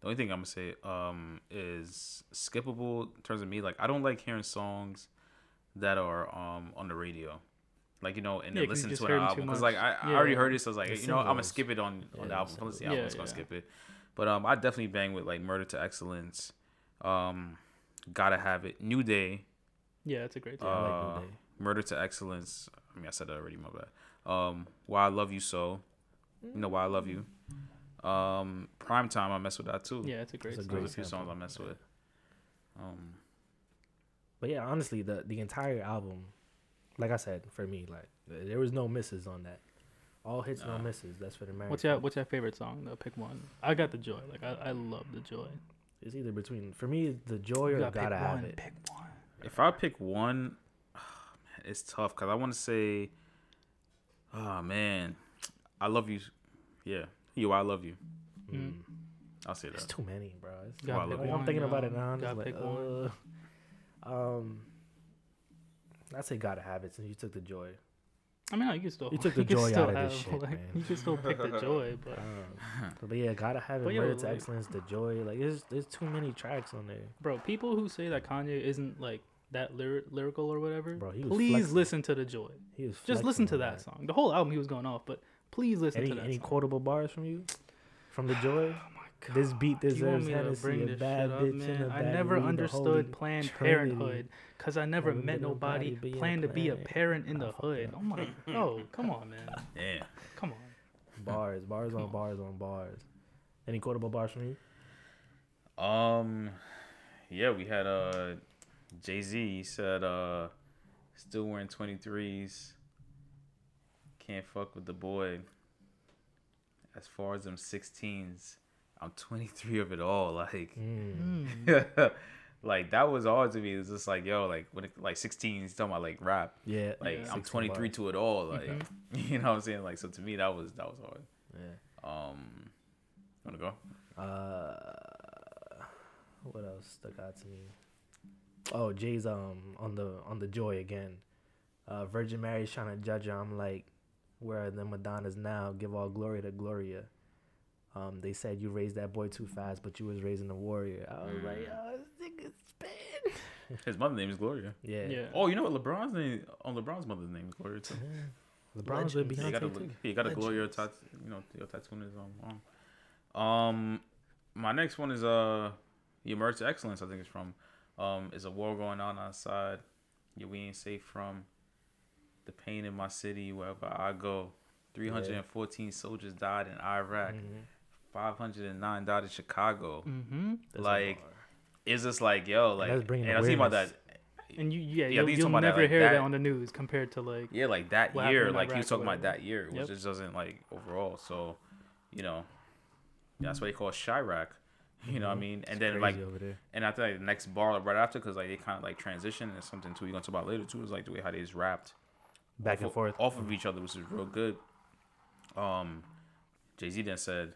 The only thing I'm gonna say um is skippable in terms of me. Like I don't like hearing songs that are um on the radio. Like you know, and Yeah, then listen to an album because like I, I already heard it, so I was like The you know I'm gonna skip it on Yeah, on the the album. Unless the singles. album, Yeah, I'm gonna skip it. But um, I definitely bang with like Murder to Excellence, um, Gotta Have It, New Day, Yeah, it's a great Yeah, song. I like Uh, New Day. Murder to Excellence. I mean, I said that already. My bad. Um, Why I Love You So. You know Why I Love You. Um, Prime Time. I mess with that too. yeah, it's a great It's a song. great There's a few songs I mess Yeah. with. Um, But yeah, honestly, the the entire album, like I said, for me, like there was no misses on that. All hits, no Nah. misses. That's for the American. What's your What's your favorite song? though? pick one. I got the joy. Like I, I love the joy. It's either between for me the joy You or gotta gotta, pick have one. it. Pick one. if I pick one, man, it's tough because I want to say, oh man, I love you. Yeah, yo, I love you. Mm. Mm. I'll say that. It's too many, bro. It's Gotta Well, pick like, like, I'm one, thinking about it now. I'm just Gotta like, pick one. uh, um, I say gotta have it since you took the joy. I mean, no, you can still. You took the can joy still out of this shit, like, man. You can still pick the joy, but Um, but yeah, gotta have it. But yo, Murder to like- excellence, the joy. Like there's there's too many tracks on there, bro, people who say that Kanye isn't like that lyri- lyrical or whatever, bro. He was please flexing. listen to the joy. He was Just listen to on that song. The whole album he was going off, but please listen Any to that. any song. quotable bars from you? From the joy? Oh my This beat God, you deserves me to Hennessy, bring a bad up, bitch and man? a I bad never weed, understood Planned trinity. Parenthood because I never Never met met nobody nobody planned to be a parent in the hood. Oh my, oh come on, man, Yeah. come on. Bars, bars on on. bars on bars. Any quotable bars from you? Um, yeah, we had uh, Jay Z. Said uh, still wearing twenty threes. Can't fuck with the boy. As far as them sixteens, I'm twenty three of it all. Like. Mm. Like that was hard to me. It's just like yo, like when it, like 16, he's talking about like rap. Yeah, Like Yeah. I'm 23 to it all. Like Mhm. you know what I'm saying. Like so to me that was that was hard. Yeah. Um, wanna go? Uh, what else stuck out to me? Oh, Jay's um on the on the joy again. Uh, Virgin Mary's trying to judge her. I'm like, where are the Madonnas now? Give all glory to Gloria. Um, they said you raised that boy too fast, but you was raising a warrior. I was like, Mm. oh, this nigga's spin. His mother name is Gloria. Yeah. Yeah. Oh, you know what? LeBron's name on LeBron's mother's name is Gloria too. LeBron's with Legends. Yeah, you got a Beyonce too. he got a Gloria Legends. tattoo. You know, your tattoo on his um, arm. Um, my next one is uh, the emerge excellence. I think it's from. Um, is a war going on outside. Yeah, we ain't safe from. The pain in my city wherever I go. 314 soldiers died in Iraq. Mhm. 509 died in Chicago. Mm-hmm. Like. It's just like yo, like that's bringing and I was thinking about that. And you, yeah, Yeah, you'll, you'll about that, never like, hear that, that- on the news compared to like, Yeah, like that year, like he was talking about that year, which Yep. just doesn't like overall. So, you know, that's why they call it Chiraq. You know what I Mhm. mean? And It's then like, over there. and I think like, the next bar right after, because like they kind of like transition and something too. You're gonna talk about later too. Is like the way how they just rapped Back off and forth. off of each other, which is real good. Um, Jay Z then said,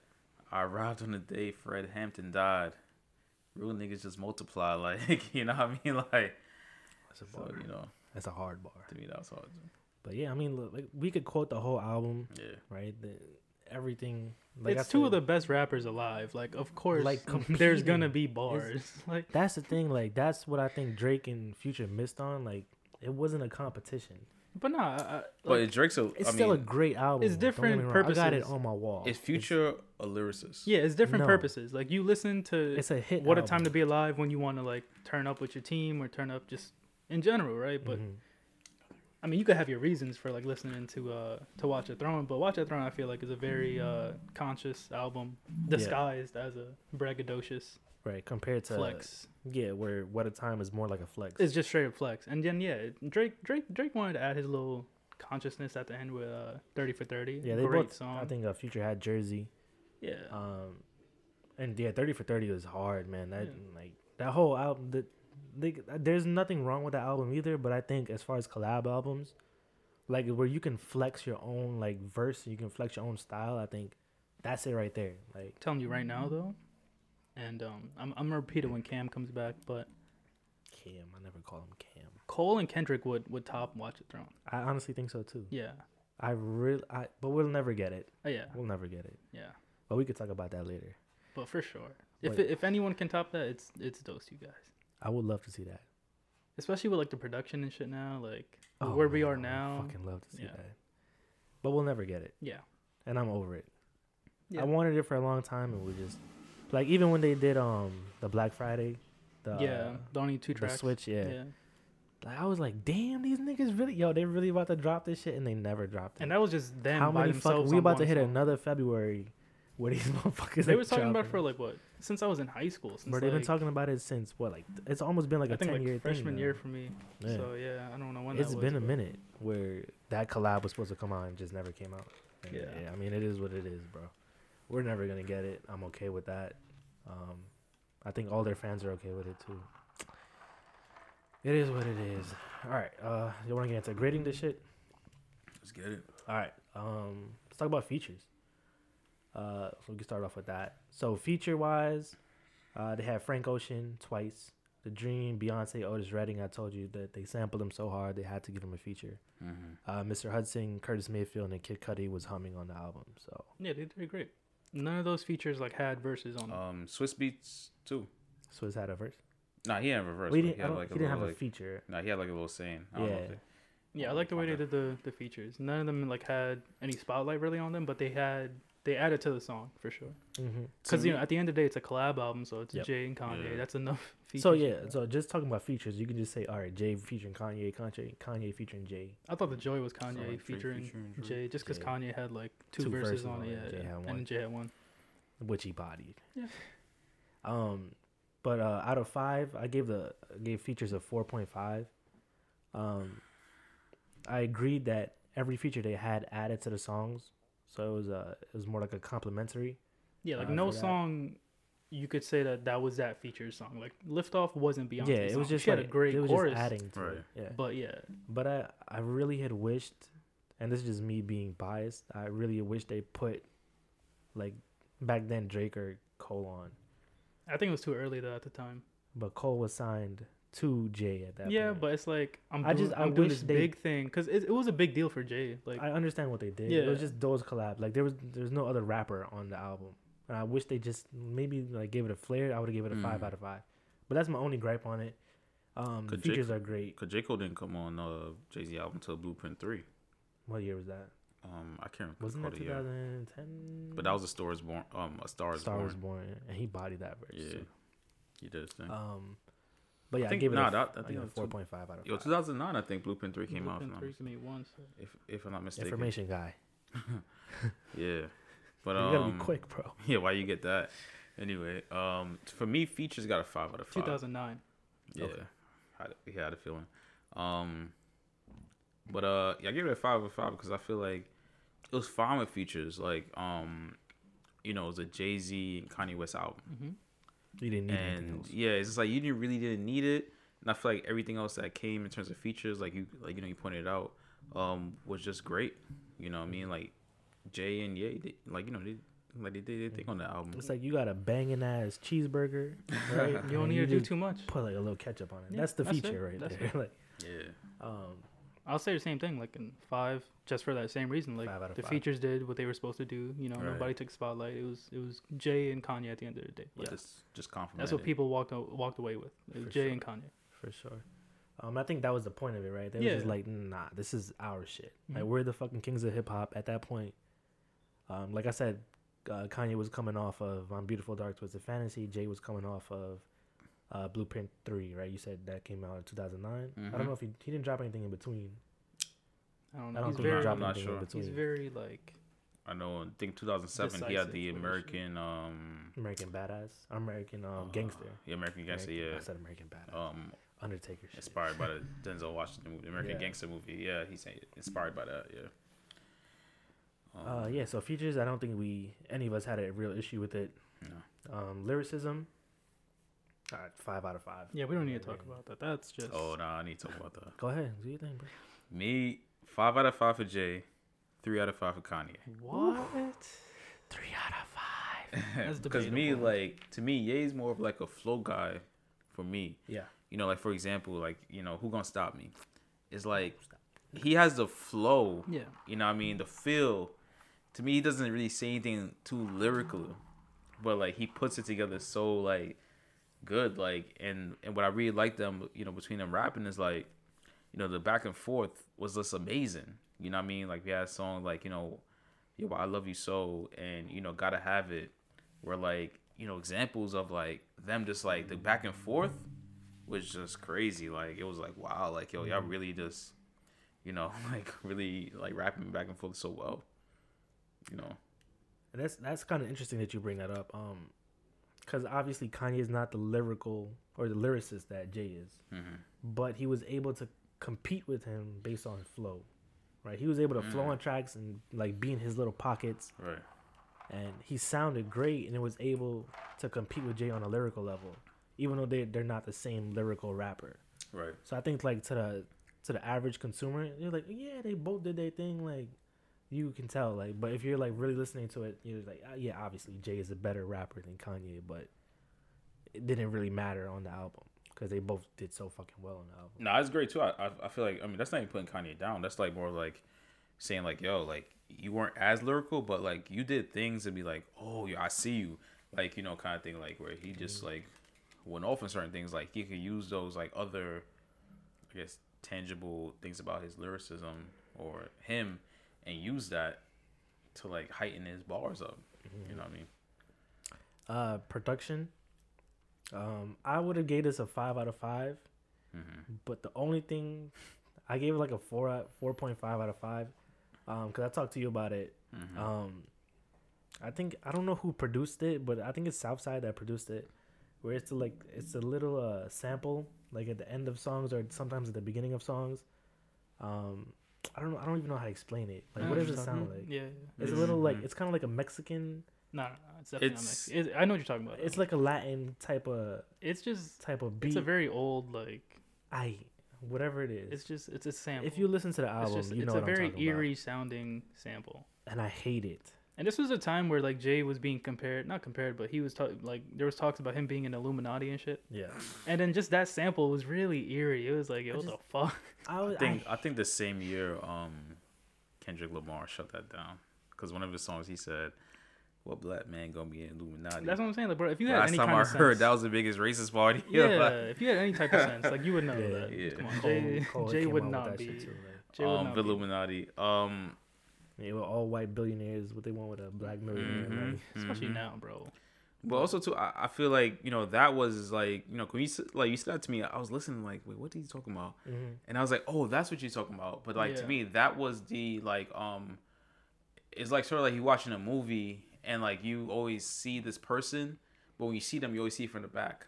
"I arrived on the day Fred Hampton died. Real niggas just multiply, like you know what I mean? Like, That's a so bar. you know, That's a hard bar. to me that was hard. But yeah, I mean, look, like we could quote the whole album, Yeah, right? The, everything. Like I it's two of the best rappers alive. Like, of course, Like, there's gonna be bars. Like, That's the thing. Like that's what I think Drake and Future missed on. Like it wasn't a competition. but nah, I, I- But like, Drake's a. It's I still a great album. it's don't get me different wrong. I got it purposes. on my wall. is Future a lyricist? yeah, it's different No. purposes. Like, you listen to It's, it's a hit. What a. Time to Be Alive when you want to like turn up with your team or turn up just in general, right? But Mhm. I mean, you could have your reasons for like listening to uh to Watch a Throne, but Watch a Throne I feel like is a very uh conscious album disguised as a braggadocious right compared to flex. Yeah, where What a Time is more like a flex. It's just straight up flex. And then yeah, Drake Drake Drake wanted to add his little consciousness at the end with uh 30 for 30. yeah, they Great both. song. I think uh, Future had Jersey. yeah. Um, and yeah, thirty for thirty was hard, man. That Yeah. like that whole album. That they, there's nothing wrong with the album either, but I think as far as collab albums, like where you can flex your own like verse, you can flex your own style. I think that's it right there. Like telling you right now though. And um I'm I'm gonna repeat it when Cam comes back, but Cam, I never call him Cam. Cole and Kendrick would would top Watch It Throne. I honestly think so too. Yeah. I really, I but we'll never get it. Uh, yeah. We'll never get it. Yeah. But we could talk about that later. But for sure. If Wait. if anyone can top that, it's it's those two guys. I would love to see that. Especially with like the production and shit now, like Oh, where we man, are I now. fucking love to see Yeah. that. But we'll never get it, Yeah. and I'm over it. Yeah. I wanted it for a long time, and we just like even when they did um the Black Friday, the yeah. The only two tracks. the. Switch, yeah. yeah. Like, I was like, damn, these niggas really, yo, they really about to drop this shit, and they never dropped it. And that was just them How many fuck? We about to hit song. another February where these motherfuckers. They were was talking about for like what? Since I was in high school. Since Bro, they've been talking about it since what? Like it's almost been like I a think ten like year freshman thing. year for me. Yeah. So yeah, I don't know when It's that was. It's been a but- minute where that collab was supposed to come out and just never came out. And Yeah. yeah, I mean it is what it is, bro. We're never gonna get it. I'm okay with that. Um, I think all their fans are okay with it too. It is what it is. All right, uh, you want to get into grading this shit? Let's get it. All right, um, let's talk about features. Uh, so we can start off with that. So feature wise, uh, they had Frank Ocean twice. The Dream, Beyonce, Otis Redding. I told you that they sampled him so hard they had to give him a feature. Mm-hmm. Uh, Mr. Hudson, Curtis Mayfield, and Kid Cudi was humming on the album. So Yeah, they did great. None of those features like had verses on them. Um, Swizz Beatz too. Swizz had a verse. Nah, he had a reverse. We but didn't. he had like he a didn't little have like. a feature. Nah, he had like a little saying. I know Yeah. they- yeah, I like the way they did the the features. None of them like had any spotlight really on them, but they had they added to the song for sure. Mm-hmm. Because you know, at the end of the day, it's a collab album, so it's Yep. Jay and Kanye. Yeah. That's enough. Features So yeah, so just talking about features, you can just say, all right, Jay featuring Kanye, Kanye, Kanye featuring Jay. I thought the Joy was Kanye like featuring featuring Jay, just because Kanye had like two, Two verses, verses on on it, it, yeah, Jay and one. Jay had one. which he bodied. Yeah. Um, but uh, out of five, I gave the I gave features a four point five. Um, I agreed that every feature they had added to the songs, so it was uh it was more like a complimentary. Yeah, like Uh, no song. You could say that that was that feature song. Like Liftoff wasn't Beyonce. yeah, it was song. just she like had a great it was chorus, just adding to Right. it. Yeah, but yeah, but I I really had wished, and this is just me being biased. I really wish they put, like, back then Drake or Cole on, I think it was too early though at the time. but Cole was signed to Jay at that. yeah, point. but it's like I'm I just- I I'm doing wish this they- big thing because it, it was a big deal for Jay. Like I understand what they did. Yeah, It was just those collab. Like there was there's no other rapper on the album. And I wish they just maybe like gave it a flair. I would have gave it a five Mhm. out of five. But that's my only gripe on it. Um the Could J. features are great. Cause J Cole didn't come on uh Jay Z album until Blueprint Three. What year was that? Um, I can't remember Wasn't that the year. 2010? But that was a Star is Born. Um, a Star is Star Born. was born, and he bodied that verse. Yeah, too. he did his thing. Um, but yeah, I, think- gave it nah, a, that- I I think it a was four point five out of Yo, 2009, I think Blueprint Three came out. If, Blueprint I'm, three give me one. If if I'm not mistaken. Information guy. Yeah, but you um, gotta be quick, bro. Yeah, why you get that? Anyway, um, for me, features got a five out of five. 2009. Yeah, Okay. had, he had a feeling. Um, but uh, yeah, I give it a five out of five because I feel like it was fine with features. Like, um, you know, it was a Jay Z and Kanye West album, hmm You didn't need anything and else. yeah, it's just like you didn't really didn't need it. And I feel like everything else that came in terms of features, like you, like you know, you pointed out, um, was just great. You know, what I mean, like Jay and Ye, they, like you know, they like they did their thing on the album. It's like you got a banging ass cheeseburger, right? You don't need to do too much. put like a little ketchup on it. Yeah, that's the that's feature it. right That's there. like, yeah, um, I'll say the same thing. Like in five, just for that same reason. Like Five out of the five. features did what they were supposed to do. You know, Right. nobody took spotlight. It was it was Jay and Kanye at the end of the day. But Yeah. just just compliment. That's what people walked walked away with. It was Jay sure. and Kanye. for sure. Um, I think that was the point of it, right? They were Yeah. just like, nah, this is our shit. Like Mhm. we're the fucking kings of hip hop at that point. Um, like I said, uh, Kanye was coming off of "On Beautiful Dark Twisted Fantasy." Jay was coming off of uh, Blueprint Three, right? You said that came out in two thousand I Mhm. don't know if he he didn't drop anything in between. I don't I know. don't he's think he very dropped I'm not anything sure. in between. he's very like I know. I think 2007 he had the Decisive, what is it? American um American Badass, American um, uh, gangster. Yeah, American Gangster. American- I said American Badass. Um, Undertaker shit. inspired by the Denzel Washington movie, the American Yeah. Gangster movie. Yeah, he's inspired by that. Yeah. Um, Uh, yeah. So features, I don't think we any of us had a real issue with it. No. Um, lyricism, uh, five out of five. yeah. We don't need to talk about that. That's just Oh no, I need to talk about that. Go ahead, do your thing, bro. Me, five out of five for Jay, three out of five for Kanye. what. Three out of five. That's Because me, like to me, Ye's more of like a flow guy. For me, Yeah. you know, like for example, like you know, who gonna stop me? It's like he has the flow. Yeah. You know what I mean? The feel. To me, he doesn't really say anything too lyrical, but like he puts it together so like good. Like and and what I really like them, you know, between them rapping is like, you know, the back and forth was just amazing. You know what I mean? Like we had a song like you know, yo, I love you so, and you know, gotta have it. Where like you know examples of like them just like the back and forth was just crazy. Like it was like wow, like yo, y'all really just you know, like really like rapping back and forth so well. You know. And that's that's kind of interesting that you bring that up. Um, because obviously Kanye is not the lyrical or the lyricist that Jay is, hmm but he was able to compete with him based on flow, right? He was able to flow Mm. on tracks and like be in his little pockets, Right. and he sounded great, and it was able to compete with Jay on a lyrical level, even though they they're not the same lyrical rapper. Right. So I think like to the to the average consumer, you're like, yeah, they both did their thing. Like you can tell, like, but if you're like really listening to it, you're like, uh, yeah, obviously Jay is a better rapper than Kanye, but it didn't really matter on the album because they both did so fucking well on the album. No, it's great too. I, I I feel like I mean that's not even putting Kanye down. That's like more like saying like yo like you weren't as lyrical, but like you did things and be like oh yeah I see you like you know kind of thing like where he just like went off on certain things like he could use those like other I guess tangible things about his lyricism or him and use that to like heighten his bars up. You know what I mean? Uh, production, um, I would have gave this a five out of five, hmm but the only thing I gave it like a four out four point five out of five, um, because I talked to you about it. hmm Um, I think I don't know who produced it, but I think it's Southside that produced it. Where it's like it's a little uh sample, like at the end of songs or sometimes at the beginning of songs. Um, I don't know. I don't even know how to explain it. Like, what does it sound mm, like? Yeah. yeah. It's a little like mm-hmm. it's kind of like a Mexican. No, no, no, it's definitely It's- not Mexican. It, I know what you're talking about. It's though. like a Latin type of it's just type of beat. it's a very old like I whatever it is. it's just it's a sample. if you listen to the it's album, just you it's know a what very I'm talking eerie sounding sample. about. And I hate it. And this was a time where like Jay was being compared, not compared, but he was ta- like there was talks about him being an Illuminati and shit. Yeah. And then just that sample was really eerie. It was like, yo, I what the fuck? I, was, I think I, I think the same year um Kendrick Lamar shut that down because one of his songs he said, "What black man gonna be in Illuminati?" That's what I'm saying. Like, bro, if you had Last any time kind I of sense, heard that was the biggest racist party. yeah, Like, if you had any type of sense, like you would know Yeah, that. yeah. Come on, Cole- Jay, Cole Jay would not be. too, Jay would um, not be. Illuminati. Um, Yeah, with all white billionaires, what they want with a black millionaire. mhm, Like, Especially mhm. now, bro. But also too, I, I feel like you know that was like you know when you s- like you said that to me, I was listening like, wait, what are you talking about? mhm. And I was like, oh, that's what you're talking about. But like to me, that was the like um, it's like sort of like you watching a movie and like you always see this person, but when you see them, you always see it from the back.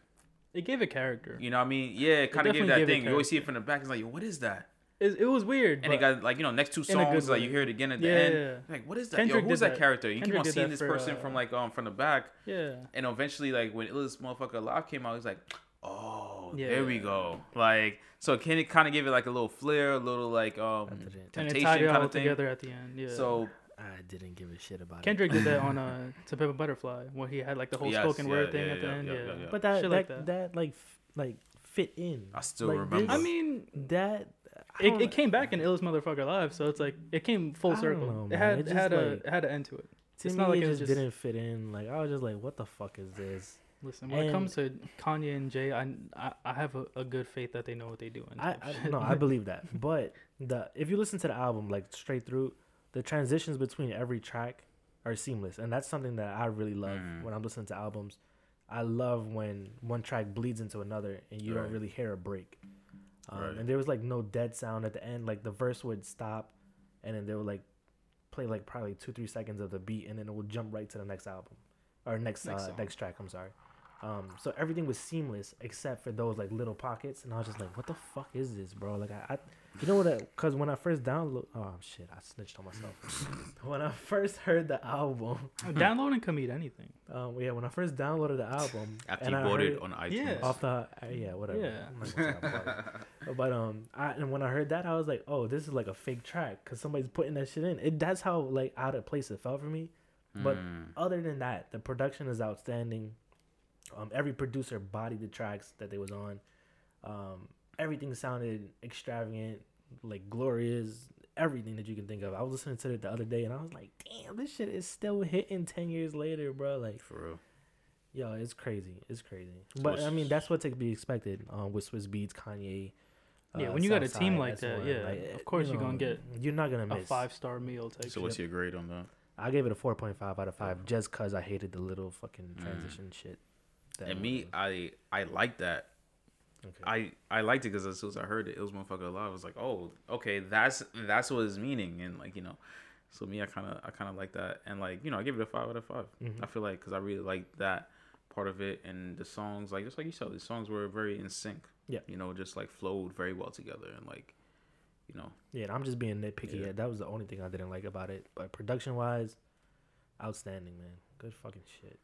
It gave a character. You know what I mean? Yeah, it kind of gave that gave thing. You always see it from the back. It's like, yo, what is that? It, it was weird. And it got like you know next two in good songs like you hear it again at the yeah, end. yeah, Like what is that? Kendrick yo, who's that, that. character? You Kendrick keep on seeing this for, person uh, from like um from the back, yeah. and eventually like when Illest Motherfucker Alive came out, he's like, oh, Yeah. there we go. Like so, can it kind of give it like a little flair, a little like um And it temptation tied it kind all of thing. together at the end. Yeah. So I didn't give a shit about it. Kendrick did that on uh, "To Pimp a Butterfly," where he had like the whole Yes, spoken yeah, word thing yeah, at the yeah, end. yeah, Yeah, yeah, yeah. But that that, like that that. like f- like fit in. I still Like, remember. I mean, that it, it came back in illest motherfucker live, so it's like it came full circle. know, it had It it had just, a it had an end to it. To It's me, not like it it just, just- didn't fit in. Like I was just like, what the fuck is this? Listen, when it comes to Kanye and Jay, I I, I have a, a good faith that they know what they do. I, I no, I believe that. But the if you listen to the album like straight through, the transitions between every track are seamless, and that's something that I really love Mm. when I'm listening to albums. I love when one track bleeds into another and you Right. don't really hear a break. Um, Right. And there was like no dead sound at the end. Like the verse would stop, and then they would like play like probably two three seconds of the beat, and then it would jump right to the next album or next Next uh, next track. I'm sorry. Um, so everything was seamless except for those like little pockets, and I was just like, "What the fuck is this, bro?" Like I, I you know what? Because when I first download, oh shit, I snitched on myself. when I first heard the album, Downloading can mean anything. um, yeah, when I first downloaded the album, After and you I bought heard it on iTunes. Yeah. off the uh, yeah whatever. Yeah. I'm not gonna say I bought it. but um, I and when I heard that, I was like, "Oh, this is like a fake track," because somebody's putting that shit in. It that's how like out of place it felt for me. But Mm. other than that, the production is outstanding. Um, every producer bodied the tracks that they was on. Um, everything sounded extravagant, like glorious. Everything that you can think of. I was listening to it the other day, and I was like, "Damn, this shit is still hitting ten years later, bro!" Like, for real. yo, it's crazy. It's crazy. But it's- I mean, that's what to be expected. Um, with Swizz Beatz, Kanye. Yeah, uh, when you got a Southside, team like that, S1, yeah, like, of course you you're gonna get You're not gonna miss a five star meal type. So what's your grade on that? I gave it a four point five out of five just cause I hated the little fucking transition shit. that Mm. And me, was- I I like that. Okay. I I liked it because as soon as I heard it, it was motherfucker alive. I was like, oh, okay, that's that's what it's meaning, and like you know, so me, I kind of I kind of like that, and like you know, I give it a five out of 5 Mhm. I feel like because I really like that part of it, and the songs, like just like you said, the songs were very in sync. Yeah. you know, just like flowed very well together, and like, you know, Yeah, and I'm just being nitpicky. Yeah. That was the only thing I didn't like about it. But production wise, outstanding, man. Good fucking shit.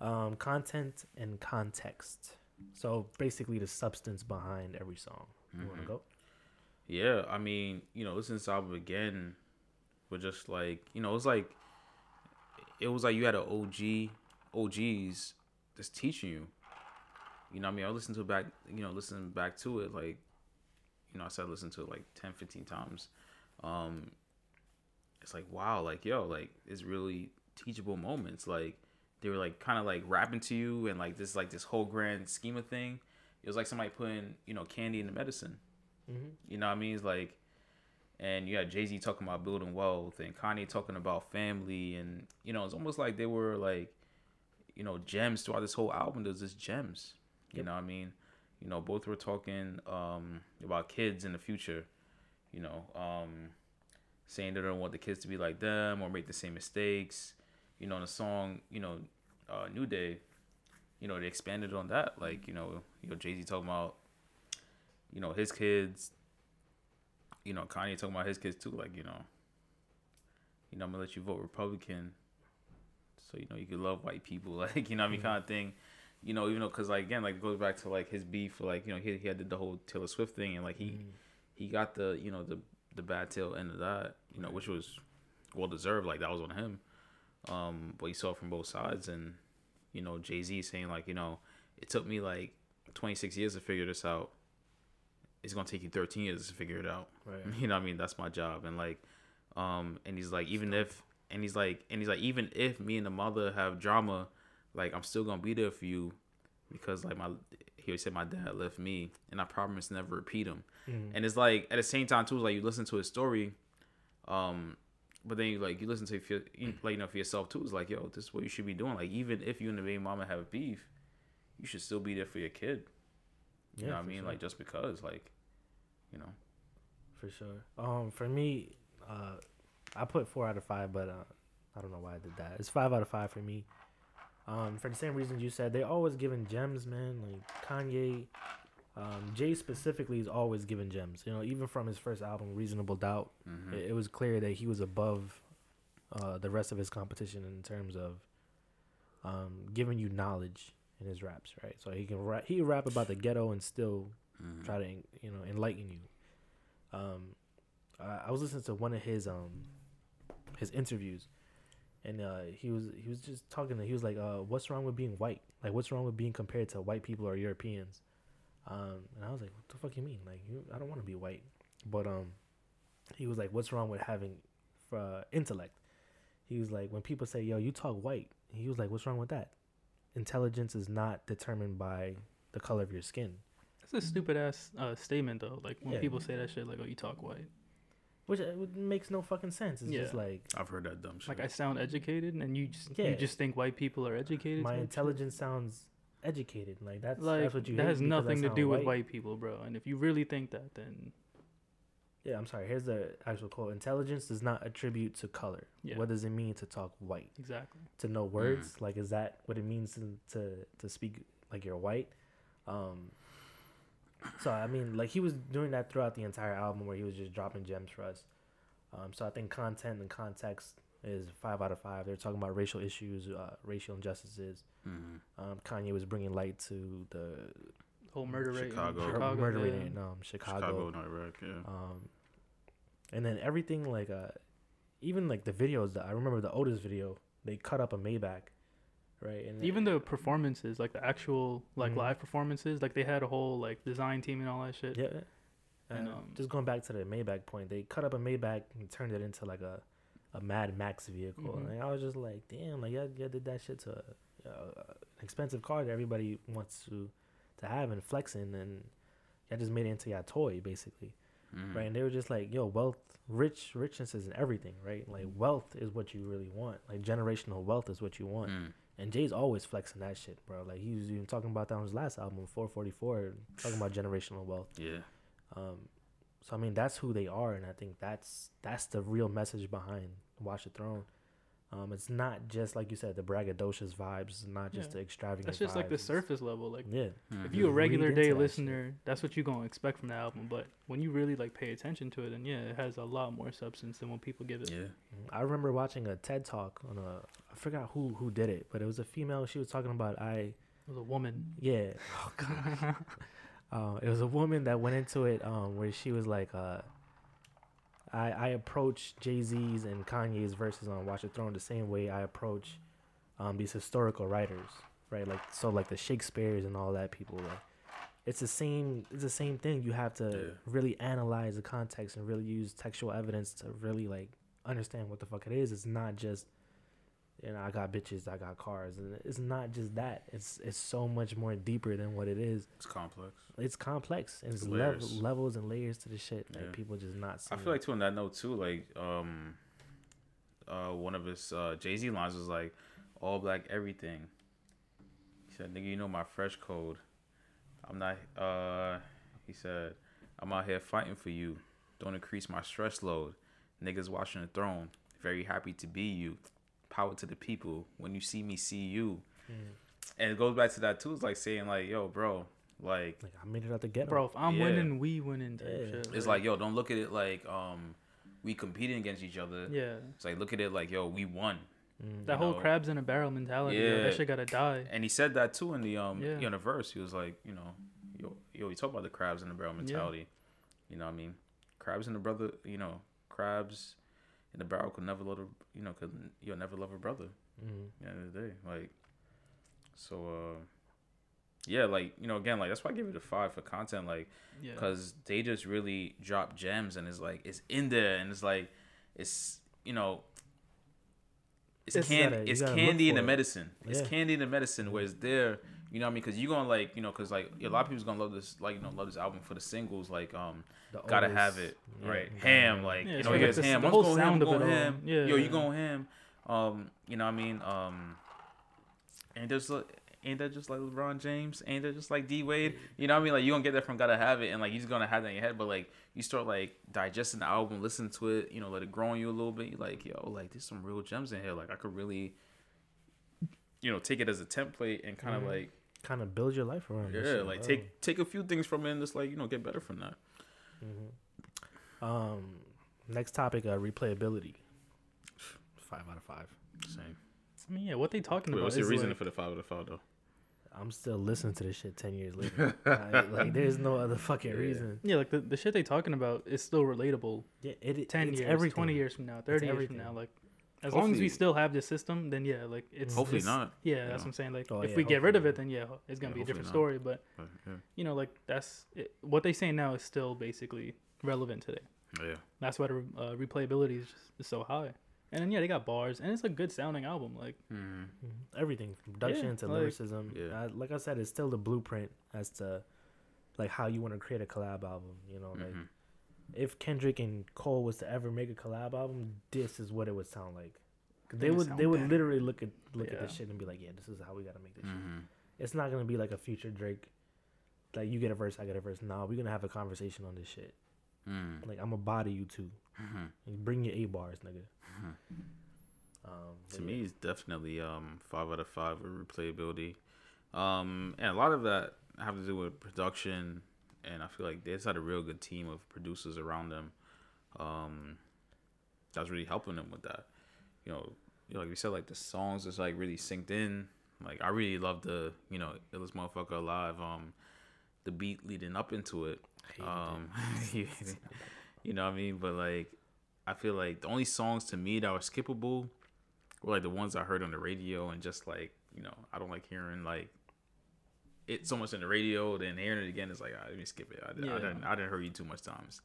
Um, content and context. So basically, the substance behind every song. You want to go? Yeah, I mean, you know, listening to this album again, was just like, you know, it was like, it was like you had an OG, OGs just teaching you. You know, what I mean, I listened to it back, you know, listening back to it, like, you know, I said listen to it like 10, 15 times. Um, it's like, wow, like, yo, like, it's really teachable moments. Like, they were like kind of like rapping to you and like this, like, this whole grand scheme of thing. It was like somebody putting, you know, candy in the medicine. Mm-hmm. You know what I mean? It's like, and you had Jay Z talking about building wealth and Kanye talking about family, and you know, it's almost like they were like, you know, gems throughout this whole album. There's just gems. You Yep. know what I mean? You know, both were talking um, about kids in the future. You know, um, saying they don't want the kids to be like them or make the same mistakes. You know, in the song, you know, uh, New Day, you know, they expanded on that. Like, you know, you know, Jay Z talking about, you know, his kids. You know, Kanye talking about his kids too. Like, you know, you know, I'm gonna let you vote Republican, so you know you can love white people. Like, you know, what I mean, Mhm. kind of thing. You know, even though, cause like again, like it goes back to like his beef. Like, you know, he he had the whole Taylor Swift thing, and like he Mm-hmm. he got the you know the the bad tail end of that. You know, which was well deserved. Like that was on him. Um, but you saw it from both sides, and you know Jay Z saying like, you know, it took me like 26 years to figure this out. It's gonna take you 13 years to figure it out. Right. You know what I mean? That's my job. And like, um, and he's like, even if, and he's like, and he's like, even if me and the mother have drama, like I'm still gonna be there for you, because like my, he always said my dad left me, and I promise never repeat him. Mhm. And it's like at the same time too, it's like you listen to his story, um, but then you like you listen to it you, like you know for yourself too. It's like yo, this is what you should be doing. Like even if you and the baby mama have beef, you should still be there for your kid. You Yeah, know what I mean? sure. Like just because, like, you know. for sure. Um, for me, uh, I put four out of five, but uh, I don't know why I did that. It's five out of five for me. Um, for the same reasons you said, they always giving gems, man. Like Kanye, um, Jay specifically is always giving gems. You know, even from his first album, Reasonable Doubt, Mhm. it, it was clear that he was above uh, the rest of his competition in terms of um, giving you knowledge in his raps, right? So he can rap, he rap about the ghetto and still Mhm. try to you know enlighten you. Um, I, I was listening to one of his um his interviews, and uh, he was he was just talking. To, he was like, uh, "What's wrong with being white? Like, what's wrong with being compared to white people or Europeans?" Um, and I was like, "What the fuck you mean? Like, you, I don't want to be white." but um, he was like, "What's wrong with having uh, intellect?" He was like, "When people say, yo, you talk white," he was like, "What's wrong with that? Intelligence is not determined by the color of your skin." That's a stupid ass uh, statement though. Like when Yeah. people say that shit, like, "Oh, you talk white." Which uh, makes no fucking sense. It's just like I've heard that dumb shit. Like I sound educated, and you just Yeah. you just think white people are educated. my type shit? intelligence sounds educated. Like that's like that's what you that has nothing to sound do with white people, bro. And if you really think that, then Yeah, I'm sorry. Here's the actual quote: "Intelligence does not attribute to color. Yeah. What does it mean to talk white? exactly. To know Mm. words? Like, is that what it means to to, to speak like you're white?" Um. So I mean, like he was doing that throughout the entire album, where he was just dropping gems for us. Um. So I think content and context is five out of five. They're talking about racial issues, uh, racial injustices. Mhm. Um, Kanye was bringing light to the Whole murder rate. in Chicago. Chicago, murder rate yeah. in um, Chicago. Chicago, not Iraq. Yeah. Um, and then everything like uh, even like the videos that I remember the Otis video, they cut up a Maybach, right? And Even the performances, like the actual like Mhm. live performances, like they had a whole like design team and all that shit. yeah. And, Uh, um, just going back to the Maybach point, they cut up a Maybach and turned it into like a, a Mad Max vehicle. Mhm. And I was just like, damn, like y'all, y'all did that shit to uh, an expensive car that everybody wants to to have and flexing, and y'all just made it into your toy basically. Mhm. right? And they were just like, "Yo, wealth, rich, richness is everything, right? Like wealth is what you really want. Like generational wealth is what you want." Mm. And Jay's always flexing that shit, bro. Like he was even talking about that on his last album, 444, talking about generational wealth. Yeah. Um, so I mean, that's who they are, and I think that's that's the real message behind Watch the Throne. Um, it's not just like you said, the braggadocious vibes. It's not just Yeah. the extravagant. That's just like the surface level. Like Yeah, Mhm. if you a regular into day that shit. listener, that's what you're gonna expect from the album. But when you really like pay attention to it, then yeah, it has a lot more substance than what people give it. Yeah. Mhm. I remember watching a TED talk on a I forgot who who did it, but it was a female. She was talking about I It was a woman. yeah. Oh god. uh, it was a woman that went into it um where she was like uh I I approach Jay Z's and Kanye's verses on Watch the Throne the same way I approach um these historical writers, right? Like so like the Shakespeare's and all that people like it's the same it's the same thing. You have to Yeah. really analyze the context and really use textual evidence to really like understand what the fuck it is. It's not just you know, I got bitches, I got cars. And it's not just that. It's it's so much more deeper than what it is. It's complex. It's complex and it's It's level, levels and layers to the shit that Yeah. people just not see. I feel like too on that note too, like um uh one of his uh Jay Z lines was like all black everything. He said, Nigga, you know my fresh code. I'm not uh he said, I'm out here fighting for you. Don't increase my stress load. Niggas watching the throne. Very happy to be you. Power to the people. When you see me, see you. Mm. And it goes back to that too. It's like saying like, yo, bro, like like I made it out the ghetto. Bro, if I'm Yeah. winning, we winning type Yeah. shit. it's like, yo, don't look at it like um we competing against each other. yeah, It's like look at it like, yo, we won. Mm. that you whole know. crabs in a barrel mentality. Yeah, Yeah. that shit gotta die. And he said that too in the um Yeah. you know, in the verse. He was like, you know, yo, yo, he talked about the crabs in the barrel mentality. You know what I mean? Crabs in the brother, you know, crabs in the barrel could never love a, you know, could you'll never love a brother. Mm. At the end of the day, like, so uh, yeah, like you know, again, like that's why I give it a five for content, like, Yeah, because they just really drop gems and it's like it's in there and it's like it's you know. It's, It's candy. it's candy in the it. medicine. It's candy in the medicine where it's there. You know what I mean? Because you gonna like, you know, because like a lot of people's gonna love this, like you know, love this album for the singles, like um, The gotta Otis, have it, yeah, right? gotta Ham, like Yeah, you know, like he goes ham. the I'm whole going ham, sound of going it all. ham. Yeah. Yo, you going ham? Um, you know what I mean? Um, ain't there's ain't that just like LeBron James? Ain't that just like D Wade? You know what I mean? Like you gonna get that from gotta have it, and like you're just gonna have that in your head. But like you start like digesting the album, listen to it, you know, let it grow on you a little bit. You're like, yo, like there's some real gems in here. Like I could really, you know, take it as a template and kind of Mhm. like kind of build your life around. this yeah, shit, like bro. take take a few things from it and just like you know get better from that. Mhm. Um, next topic, uh, replayability. Five out of five. Same. I mean, yeah, what they talking Wait, about? what's your is reason like- for the five out of five though? I'm still listening to this shit ten years later. like, like, there's no other fucking Yeah. reason. Yeah, like the, the shit they talking about is still relatable. Yeah, it, it Ten it's years, everything. twenty years from now, thirty years from now, like as long as we still have this system, then yeah, like it's Hopefully it's- not. Yeah, that's know. what I'm saying. Like Oh, if yeah, we get rid of it, then yeah, it's gonna Yeah, be a different hopefully story. But But, yeah. you know, like that's it, what they say now is still basically relevant today. Yeah. That's why the uh, replayability is just is so high. And then yeah, they got bars, and it's a good sounding album. Like Mm-hmm. Mhm. Everything from production Yeah, to like- lyricism. Yeah. Uh, like I said, it's still the blueprint as to like how you want to create a collab album. You know, like Mhm. If Kendrick and Cole was to ever make a collab album, this is what it would sound like. They It would would they would better. literally look at look at Yeah. this shit and be like, yeah, this is how we gotta make this. shit. Mhm. It's not gonna be like a future Drake, like you get a verse, I get a verse. Nah, we're gonna have a conversation on this shit. Mm. Like I'm gonna body you too. Mhm. Bring your A bars, nigga. Mhm. Um, To but me, yeah. it's definitely um five out of five with replayability. Um, and a lot of that have to do with production, and I feel like they just had a real good team of producers around them. Um, that's really helping them with that. You know, you know, like we said, like the songs is like really synced in. Like I really love the you know illest motherfucker alive. Um, the beat leading up into it. It. Um, you, you know what I mean? But like, I feel like the only songs to me that were skippable were like the ones I heard on the radio, and just like you know, I don't like hearing like it so much on the radio. Then hearing it again is like, ah, let me skip it. I, I didn't, I didn't hear you too much times,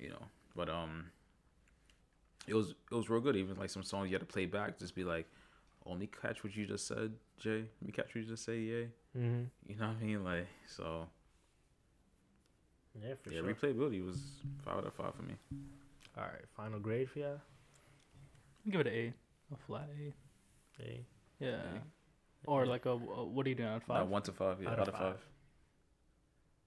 you know. But um, it was it was real good. Even like some songs you had to play back, just be like, only catch what you just said, Jay. Let me catch what you just say, yeah. Mhm. You know what I mean? Like so. Yeah, for yeah, sure. replayability was five out of five for me. All right, final grade for y'all. Give it an A, a flat A. A. Yeah. A. Or like a, a what are you doing out of Not five? one to five, yeah, Out out, of of five. five.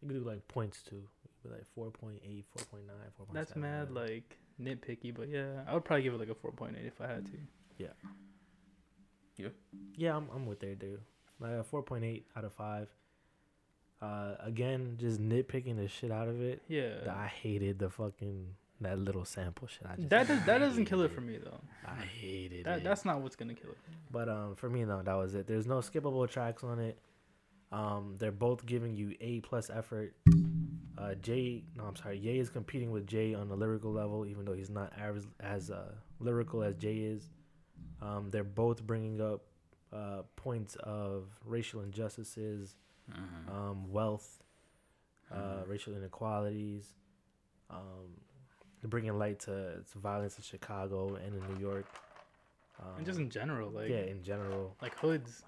You could do like points too. Be like 4.8, 4.9, 4.7. That's mad like nitpicky, but yeah, I would probably give it like a four point eight if I had to. Yeah. You? Yeah, I'm, I'm with there, dude. Like a 4.8 out of 5. Uh, again, just nitpicking the shit out of it. Yeah. I hated the fucking that little sample shit. I just That does, that doesn't kill it hated for me though. I hated That it. that's not what's gonna kill it. But um, for me, though, that was it. There's no skippable tracks on it. Um, they're both giving you A plus effort. Uh, Jay, no, I'm sorry, Ye is competing with Jay on the lyrical level, even though he's not as as uh, lyrical as Jay is. Um, they're both bringing up uh, points of racial injustices, Mhm. um, wealth, uh, Mhm. racial inequalities. Um, they're bringing light to, to violence in Chicago and in New York. Um, and just in general, like yeah, in general. like hoods,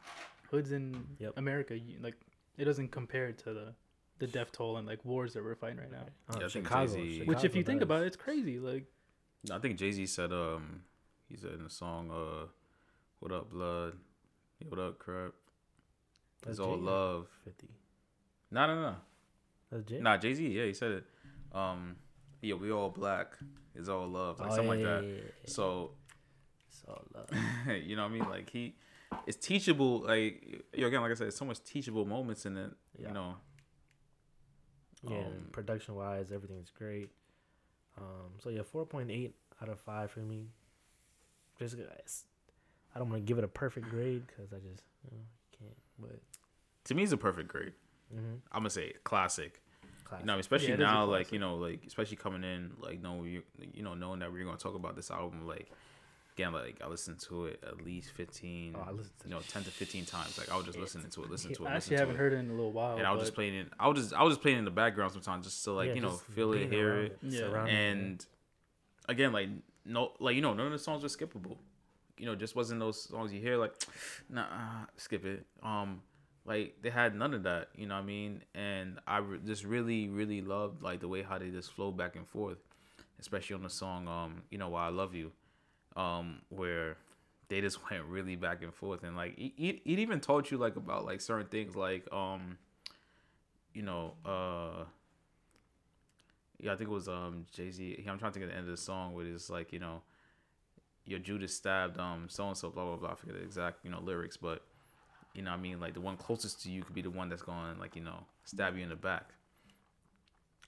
hoods in Yep. America, you, like it doesn't compare to the the death toll and like wars that we're fighting right now. Uh, Yeah, I think Chicago, Which, if Chicago you think about it, it's crazy. Like No, I think Jay Z said um he said in the song uh What Up Blood, yeah, What Up Crap, It's all love. Fifty. No, no, no, That's Jay. nah. Jay Z, yeah, he said it. Um, yeah, we all black. It's all love, like Oh, something yeah, like that. yeah, yeah. So It's all love. you know what I mean? Like he, it's teachable. Like you know, again, like I said, so much teachable moments in it. You know, Yeah, Um, production wise, everything's great. Um, so yeah, four point eight out of five for me. Just guys, I don't want to give it a perfect grade because I just you know, can't. But to me, it's a perfect grade. mm-hmm. I'm gonna say classic. Class. You know, especially Yeah, it is a now, like you know, like especially coming in, like knowing you, you know, knowing that we're gonna talk about this album, like again, like I listened to it at least fifteen, oh, I listened to you know, ten to fifteen times. Like I was just listening to it, listening to it, I listen actually to haven't it. heard it in a little while. and I was just playing it. I was just, I was just playing in the background sometimes, just to like Yeah, you know just feel it, hear around it, Yeah. surrounding it. and again, like no, like you know, none of the songs were skippable. You know, just wasn't those songs you hear like, nah, skip it. Um, like they had none of that. You know what I mean? And I re- just really, really loved like the way how they just flow back and forth, especially on the song um, you know, why I love you, um, where they just went really back and forth and like it, it, it even taught you like about like certain things like um, you know, uh yeah, I think it was um Jay Z. I'm trying to think of the end of the song where it's like you know, your Judas stabbed um so and so blah blah blah. I forget the exact you know lyrics, but you know what I mean like the one closest to you could be the one that's going like you know stab you in the back.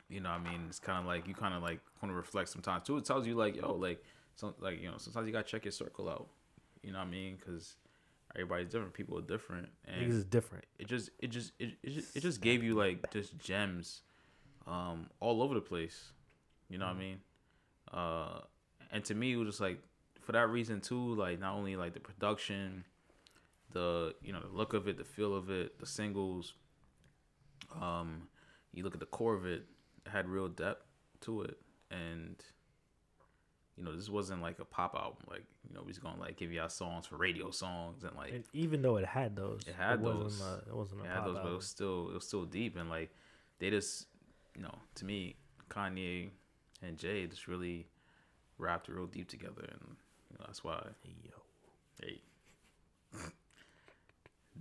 You know what I mean? It's kind of like you kind of like want to reflect sometimes too. It tells you like yo like some like you know sometimes you gotta check your circle out. You know what I mean? Because everybody's different. People are different, and Niggas is different. it just it just it, it, just, it just gave you like just gems um all over the place you know what i mean uh and to me it was just like for that reason too like not only like the production the you know the look of it the feel of it the singles um you look at the core of it it had real depth to it, and you know, this wasn't like a pop album. Like you know, we was gonna like give y'all songs for radio songs and like And even though it had those, It had wasn't those. A, it wasn't a yeah, pop those, but it was still it was still deep and like they just you know to me Kanye and Jay just really rapped real deep together and you know that's why Yo. they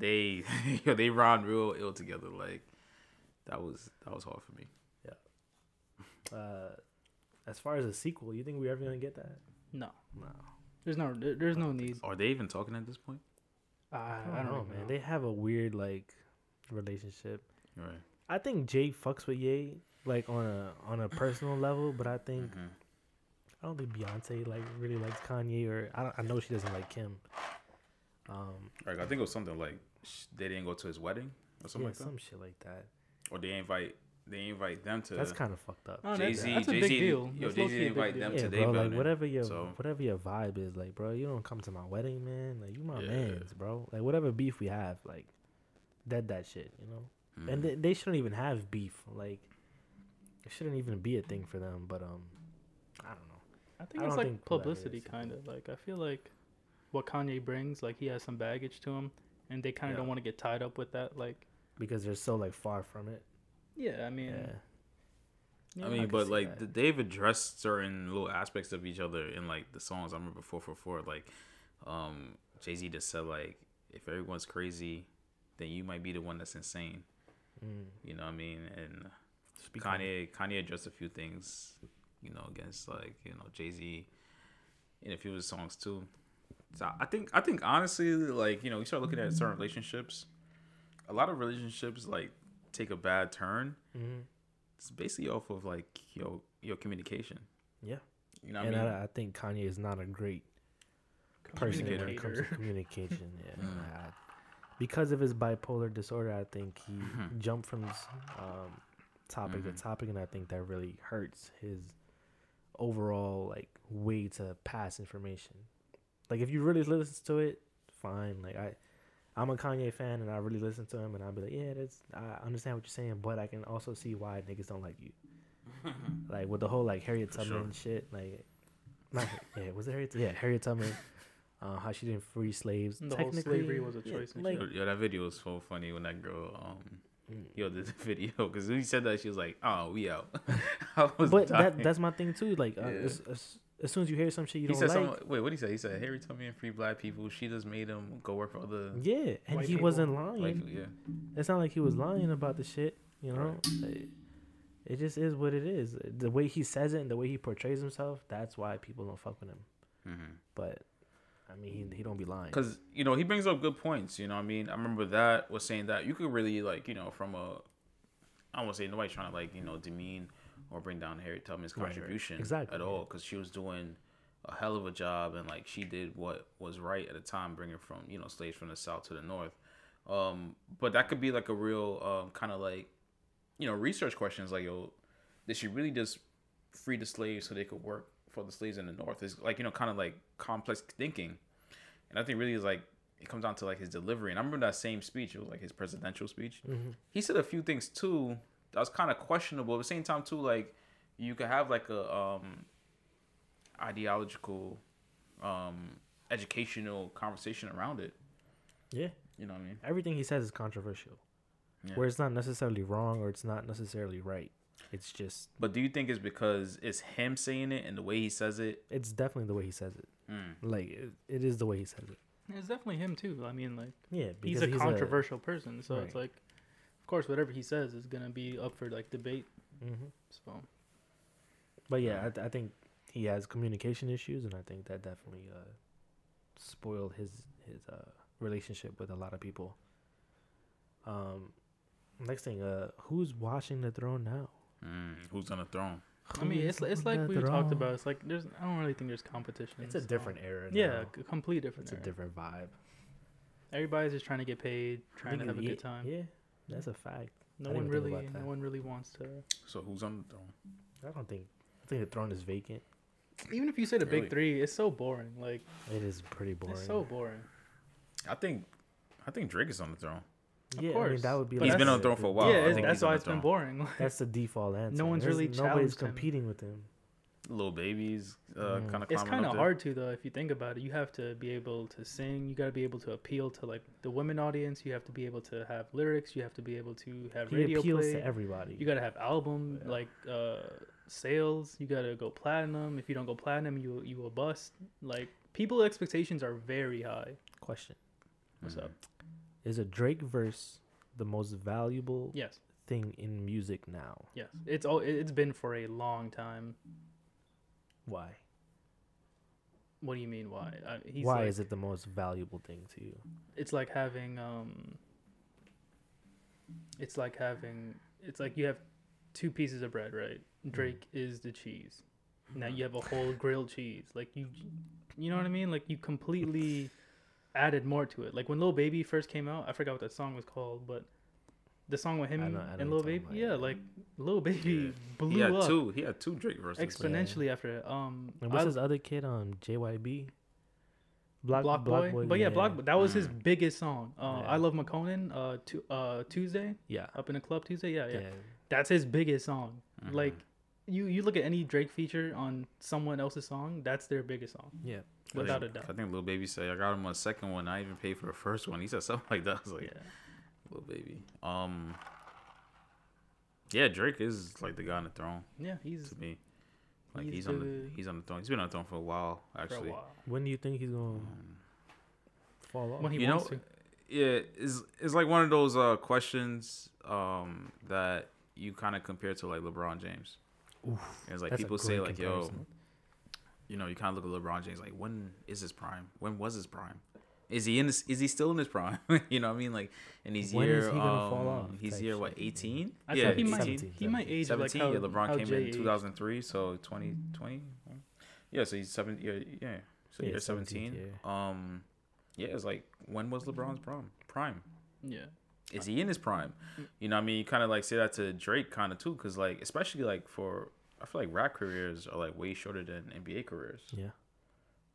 they yo, they rhymed real ill together like that was that was hard for me. Yeah. Uh, as far as a sequel, you think we ever gonna get that? No, No, there's no there- there's no need. Are they even talking at this point? I, I I don't, don't know, even man. know. They have a weird like relationship. Right. I think Jay fucks with Ye like on a on a personal level, but I think Mhm. I don't think Beyonce like really likes Kanye, or I don't, I know she doesn't like Kim. Um, Like I think it was something like sh- they didn't go to his wedding or something yeah, like that, some shit like that. or they invite they invite them to. That's kind of fucked up. Oh, Jay that's, Z, a Jay big Z, deal. yo, That's Jay low-key Z a big invite them yeah, to bro. their Like whatever your so- whatever your vibe is, like, bro, you don't come to my wedding, man. Like you my Yeah. man's, bro. Like whatever beef we have, like dead that shit, you know. And Mhm. they, they shouldn't even have beef. Like it shouldn't even be a thing for them. But um, I don't know. I think I it's like think publicity, kind of. Like I feel like what Kanye brings, like he has some baggage to him, and they kind of Yeah. don't want to get tied up with that. Like, because they're so like far from it. yeah, I mean, Yeah. yeah, I mean, can but like that. they've addressed certain little aspects of each other in like the songs. I remember four four four. Like, um, Jay Z just said like, if everyone's crazy, then you might be the one that's insane. Mm. You know what I mean? And Speak on it. Kanye Kanye addressed a few things, you know, against like you know Jay Z in a few of his songs too. So I think I think honestly, like you know, you start looking at certain relationships. A lot of relationships like take a bad turn. Mhm. It's basically off of like your your communication. Yeah. You know what and I mean? I, I think Kanye is not a great person when it comes to Communicator. communication. Yeah. Mm. I- because of his bipolar disorder, I think he Mhm. jumped from um, topic Mhm. to topic, and I think that really hurts his overall like way to pass information. Like if you really listen to it, fine. Like I, I'm a Kanye fan, and I really listen to him, and I'll be like, yeah, that's I understand what you're saying, but I can also see why niggas don't like you. like with the whole like Harriet For Tubman shit, like, not yeah, was it Harriet? Yeah, Harriet Tubman. Uh, how she didn't free slaves. The whole Technically, slavery was a choice and like, Yo, yo, that video was so funny when that girl um mm. yo did the video because when he said that she was like, oh, we out. I was but dying. that that's my thing too. Like, uh, Yeah. as, as, soon as you hear some shit you he don't said like, something. Wait, what did he say? He said Harry told me and free black people. She just made him go work for other. yeah, and he people. wasn't lying. Like, yeah, It's not like he was lying about the shit, you know. It, it just is what it is. The way he says it and the way he portrays himself, that's why people don't fuck with him. mm-hmm. But I mean, he he don't be lying. because you know he brings up good points. You know, what I mean, I remember that was saying that you could really like you know from a, I won't want to say nobody's trying to like you know demean or bring down Harriet Tubman's Right, right. contribution Exactly, at all because she was doing a hell of a job and like she did what was right at the time, bringing from you know slaves from the south to the north. Um, but that could be like a real um kind of like, you know, research questions like yo, did she really just free the slaves so they could work for the slaves in the north? Is like you know kind of like complex thinking, and I think really is like it comes down to like his delivery. And I remember that same speech. It was like his presidential speech. Mhm. He said a few things too that was kind of questionable. At the same time too, like you could have like a um ideological um educational conversation around it. yeah, You know what I mean? everything he says is controversial, Yeah. where it's not necessarily wrong or it's not necessarily right. It's just But do you think it's because it's him saying it and the way he says it? it's definitely the way he says it. Mm. Like it, it is the way he says it. it's definitely him too. I mean, like Yeah, he's because a controversial person, so it's like, of course, whatever he says is gonna be up for like debate. hmm So But yeah, I, th- I think he has communication issues, and I think that definitely uh, spoiled his his uh, relationship with a lot of people. Um, next thing, uh, who's watching the throne now? Mm. Who's on the throne? I mean, it's it's like we talked about. It's like there's I don't really think there's competition. It's a so- different era. Yeah, a complete different. it's a different vibe. Everybody's just trying to get paid, trying to have a good time. Yeah, that's a fact. No I one didn't even think really, no one really wants to. So who's on the throne? I don't think. I think the throne is vacant. Even if you say the Really? big three, it's so boring. Like It is pretty boring. it's so boring. I think I think Drake is on the throne. Of Yeah, I mean course. that would be. But He's like been on the throne for a while. yeah, I think that's why it's been boring. That's the default answer. No one's There's- really nobody's challenged him. competing with him. Little babies, uh, Mm. kind of. it's kind of hard to though if you think about it. You have to be able to sing. You got to be able to appeal to like the women audience. You have to be able to have lyrics. You have to be able to have He radio appeals play. to everybody. You got to have album Yeah. like uh sales. You got to go platinum. If you don't go platinum, you you will bust. Like people expectations are very high. Question: What's up? Is a Drake verse the most valuable Yes. thing in music now? Yes. It's all it's been for a long time. Why? What do you mean why? I, he's Why like, is it the most valuable thing to you? it's like having um it's like having it's like you have two pieces of bread right? Mm. Drake is the cheese. Now mm-hmm. you have a whole grilled cheese. Like you you know what i mean? Like you completely added more to it. Like when Lil baby first came out i forgot what that song was called but the song with him I know- I know and what Lil baby yeah like Lil baby Yeah. blew He had up two. He had two Drake verses. exponentially after it um And what's I- his other kid on JYB? Block, Block, Boy. but yeah, Block that was his Mm. biggest song. Uh, Yeah. ILoveMakonnen. Uh, tu- uh, Tuesday Yeah, up in the club Tuesday. Yeah, yeah, yeah. that's his biggest song. Mhm. Like you, you look at any Drake feature on someone else's song, that's their biggest song, yeah. I without a doubt. I think Lil Baby said I got him on the second one. I even paid for the first one. He said something like that. I was like, Yeah, Lil Baby. Um. Yeah, Drake is like the guy on the throne yeah, he's to me. Like He's he's, on the the- he's on the throne. He's been on the throne for a while for a actually. while When do you think he's gonna Um, fall off? when he You wants know, to. yeah, it's it's like one of those uh questions um that you kind of compare to like LeBron James. Oof, it's like people say great like, yo, you know, you kind of look at LeBron James like, when is his prime? When was his prime? Is he in this? Is he still in his prime? you know what I mean? Like, and he's When year, is he gonna fall um, off he's type year what, eighteen? Yeah, thought he might 17, he might age like 17. how, yeah, LeBron how came Jay in 2003, so 2020. Yeah, so he's seven. Yeah, yeah. So Yeah, year 17th 17. Um, yeah, it's like when was LeBron's prime? Prime. Yeah, Is he in his prime? You know, what I mean, you kind of like say that to Drake, kind of too, because like especially like for I feel like rap careers are like way shorter than NBA careers. Yeah,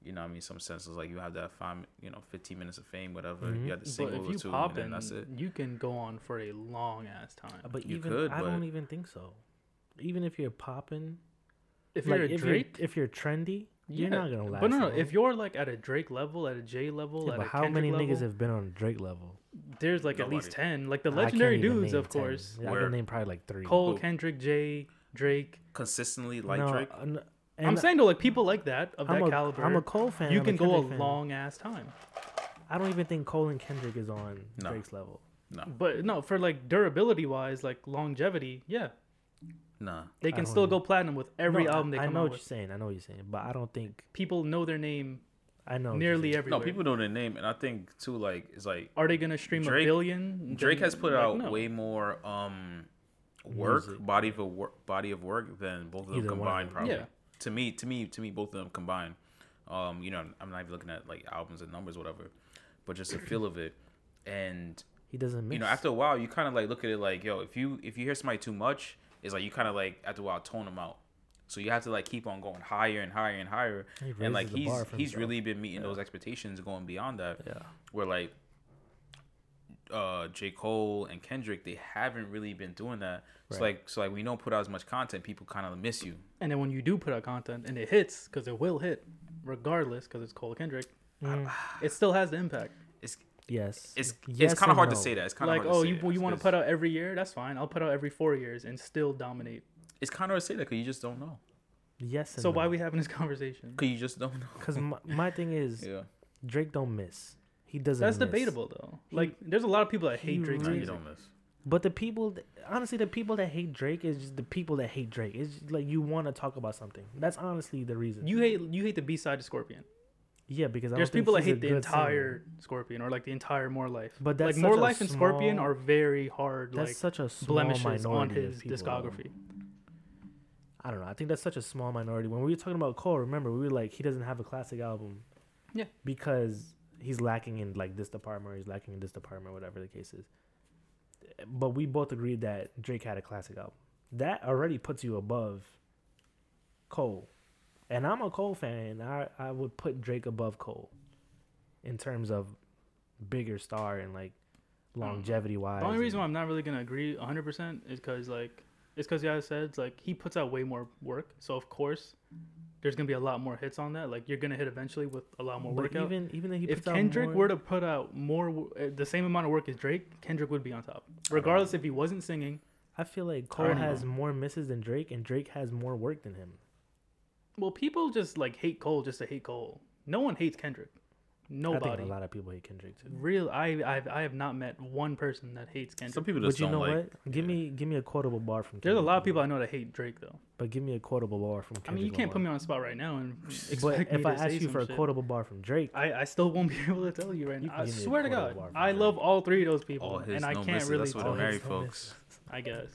You know, what I mean, some senses like you have that five, you know, 15 minutes of fame, whatever. Mhm. You have the but single if you pop and in, that's it. you can go on for a long ass time. but You even could, I but- don't even think so. Even if you're popping, If like you're a if Drake, you're if you're trendy, you're yeah, not gonna last. but no, no. long. If you're like at a Drake level, at a J level, Yeah, at but a how Kendrick many level, niggas have been on a Drake level? there's like at least ten. Like the legendary dudes, of 10. course. Yeah, I Where? can name probably like three. Cole, Who? Kendrick, Jay, Drake. Consistently like no, Drake. uh, n- I'm saying though, like people like that of I'm that a, caliber, I'm a Cole fan. you I'm can go a fan. long ass time. I don't even think Cole and Kendrick is on No. Drake's level. No, But no, for like durability wise, like longevity, yeah, nah. they can still know. go platinum with every No, album they I come I know out what with. you're saying. I know what you're saying, but I don't think People know their name I know nearly saying. everywhere. No, people know their name, and I think too, like it's like Are they gonna stream Drake- a billion? Drake Then, has put like, out no. way more um work Music. body of work body of work than both of them Either one of combined. them. Probably Yeah. To me, to me, to me, both of them combined. Um, you know, I'm not even looking at like albums and numbers, whatever, but just the feel of it. And He doesn't miss. you know, after a while, you kind of like look at it like, yo, if you if you hear somebody too much, it's like you kind of like after a while tone them out. So you have to like keep on going higher and higher and higher. He and like he's he's himself. really been meeting Yeah. those expectations, going beyond that. yeah. Where like uh J. Cole and Kendrick, they haven't really been doing that. So Right. like so like we don't put out as much content, people kind of miss you. And then when you do put out content and it hits, because it will hit, regardless, because it's Cole Kendrick, Mm, it still has the impact. It's yes. it's Yes it's kind of and hard to say that. It's kind of Like, hard to oh, say you you want to put out every year? That's fine. I'll put out every four years and still dominate. It's kind of hard to say that because you just don't know. Yes. And So why are we having this conversation? Because you just don't know. Because my, my thing is Yeah. Drake don't miss. He doesn't. That's miss. debatable though. He- Like, there's a lot of people that hate Drake. Really- you don't miss. But the people, th- honestly, the people that hate Drake is just the people that hate Drake. It's just like you want to talk about something. That's honestly the reason. You hate you hate the B side of Scorpion. yeah, because I There's don't think people that hate the entire singer. Scorpion or like the entire More Life. But that's like More such a Life and Scorpion are very hard That's like such a small blemishes on his people, discography. I don't know. I think that's such a small minority. When we were talking about Cole, remember we were like, he doesn't have a classic album. Yeah. Because he's lacking in like this department, or he's lacking in this department, whatever the case is. But we both agreed that Drake had a classic album. That already puts you above Cole. And I'm a Cole fan. I, I would put Drake above Cole in terms of bigger star and like longevity wise. The only reason why I'm not really gonna agree 100 percent is because like it's because yeah, I said it's like he puts out way more work, so of course there's gonna be a lot more hits on that. Like you're gonna hit eventually with a lot more but workout. even even if he If puts out Kendrick more, were to put out more, uh, the same amount of work as Drake, Kendrick would be on top, regardless if he wasn't singing. I feel like Cole has know. more misses than Drake, and Drake has more work than him. Well, people just like hate Cole just to hate Cole. No one hates Kendrick. I Nobody. think a lot of people hate Kendrick too. Real, I, I've, I have not met one person that hates Kendrick. Some people just But you don't know like. what? Give yeah. me give me a quotable bar from. There's a lot of people I know that hate Drake though. But give me a quotable bar from. Kendrick I mean, you can't put me on the spot right now and expect But me if to I ask you some for a quotable bar from Drake, I, I still won't be able to tell you right You now. can I give me a swear to God, I love all three of those people, All his, and I no can't misses. really. That's what tell the all married his no folks. I guess.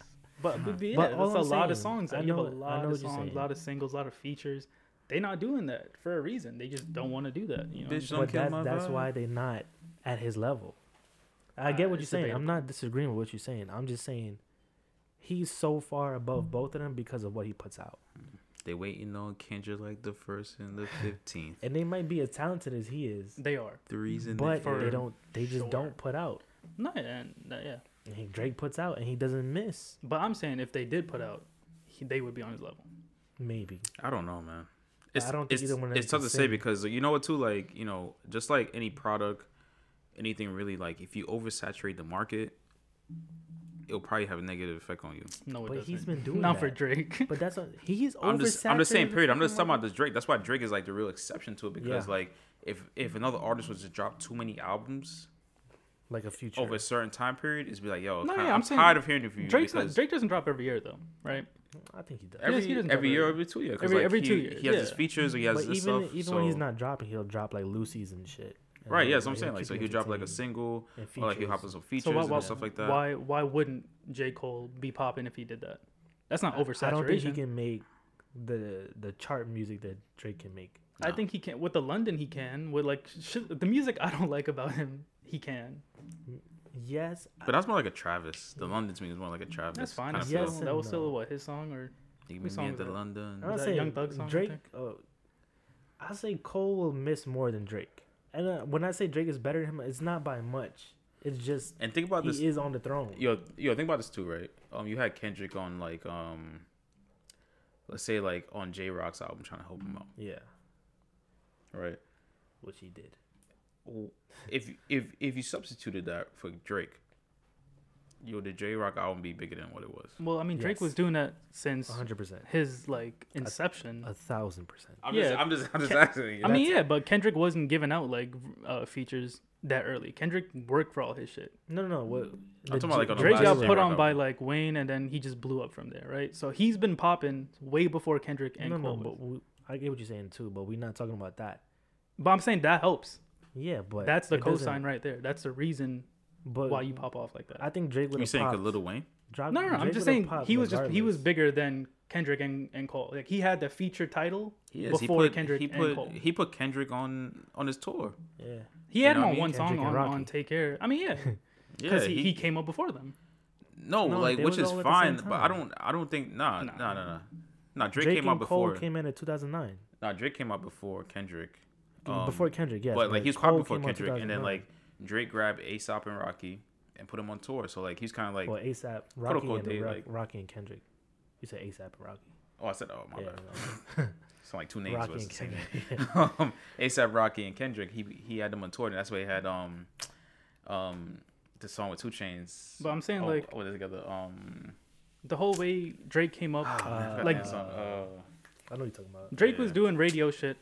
But, but yeah, But that's all a I'm lot of songs. I you have know- a I lot of songs, a lot of singles, a lot of features. They not doing that for a reason. They just don't want to do that. You know. what Bitch, don't but kill that's my that's vibe. why they're not at his level. I Uh, get what you're it's saying. I'm debatable. not disagreeing with what you're saying. I'm just saying he's so far above both of them because of what he puts out. They waiting on Kendrick like the first and the fifteenth. And they might be as talented as he is, They are. Threes in but the they don't. They just sure. don't put out. No, and uh, yeah. And he, Drake puts out, and he doesn't miss. But I'm saying if they did put out, he, they would be on his level. Maybe. I don't know, man. It's, I don't think it's, either one of It's tough to say because you know what too, like you know, just like any product, anything really, like if you oversaturate the market, it'll probably have a negative effect on you. No, it But doesn't. he's been doing not for. Drake. But that's what he's. I'm just, I'm just saying, period. I'm just talking about this Drake. That's why Drake is like the real exception to it because Yeah. like if if another artist was to drop too many albums like a future. over a certain time period, it's be like, yo, No, kinda- yeah, I'm I'm, saying tired of hearing it from you Drake's not, because Drake doesn't drop every year though, right? I think he does. every, Yes, he every year, every- every two years. every- like, every he, two years, he has his yeah. features, or he has but this even stuff. even when he's not dropping, he'll drop like loosies and shit. And Right, he'll- yeah, that's what I'm saying. Like, so he'll drop like a single, or like he'll hop on features. some features So why, and why, stuff like that. why why wouldn't J Cole be popping if he did that? That's not oversaturation. I don't think he can make the the chart music that Drake can make. I think he can with the London. He can with like sh- the music I don't like about him. He can. Yes, But that's more like a Travis. The London to me is more like a Travis. That's fine. Kind Yes that was no. still what his song or You whose meet song me is at the that? London. I'll say Young Thug song, Drake. think? Uh, I say Cole will miss more than Drake, and uh, when I say Drake is better than him, it's not by much. It's just And think about he this. is on the throne. Yo, yo, think about this too, right? Um, you had Kendrick on like um, let's say like on Jay Rock's album, trying to help him out, Yeah, right? which he did. If if if you substituted that for Drake, yo, the Jay Rock album be bigger than what it was. well, I mean Drake Yes. was doing that since hundred percent, his like inception. a thousand percent. I'm Yeah, just, I'm just, I'm just Ken- asking. You I mean, yeah, but Kendrick wasn't giving out like uh, features that early. Kendrick worked for all his shit. No, no, no. What the talking about, like, on Drake last got J put Rock on by like Wayne, and then he just blew up from there, right? So he's been popping way before Kendrick and no, no, but we, I get what you're saying too, but we're not talking about that. But I'm saying that helps. Yeah, but That's the it doesn't- cosign right there. That's the reason But why you pop off like that. I think Drake would you have saying popped. cause Lil Wayne? Drop, No, no, no. I'm just saying he was just he was bigger than Kendrick and, and Cole. Like he had the feature title He is. before he put, Kendrick he and Cole. he put Kendrick on on his tour. Yeah, He had You him know what on one song Kendrick and on, on Take Care. I mean, yeah, Yeah, because he, he came up before them. no, No, like which is all at the same fine, but I don't I don't think nah Nah. nah nah nah. Nah, Drake, Drake came out and Cole came in in 2009. Nah, Drake came out before Kendrick. Um, before Kendrick, yeah. but like he was Cole popping before Kendrick, and then like Drake grabbed ASAP and Rocky and put him on tour. So like he's kind of like well, ASAP, Rocky, unquote, and they, Rock- like- Rocky and Kendrick. You said ASAP and Rocky. oh I said oh my yeah, bad, no. it's like two names Rocky was the same. Kendrick. um, ASAP Rocky and Kendrick. He he had them on tour, and that's why he had um um the song with Two Chainz. But I'm saying oh, like oh, together um the whole way Drake came up, Uh, like that uh, I know what you're talking about. Drake was doing radio shit.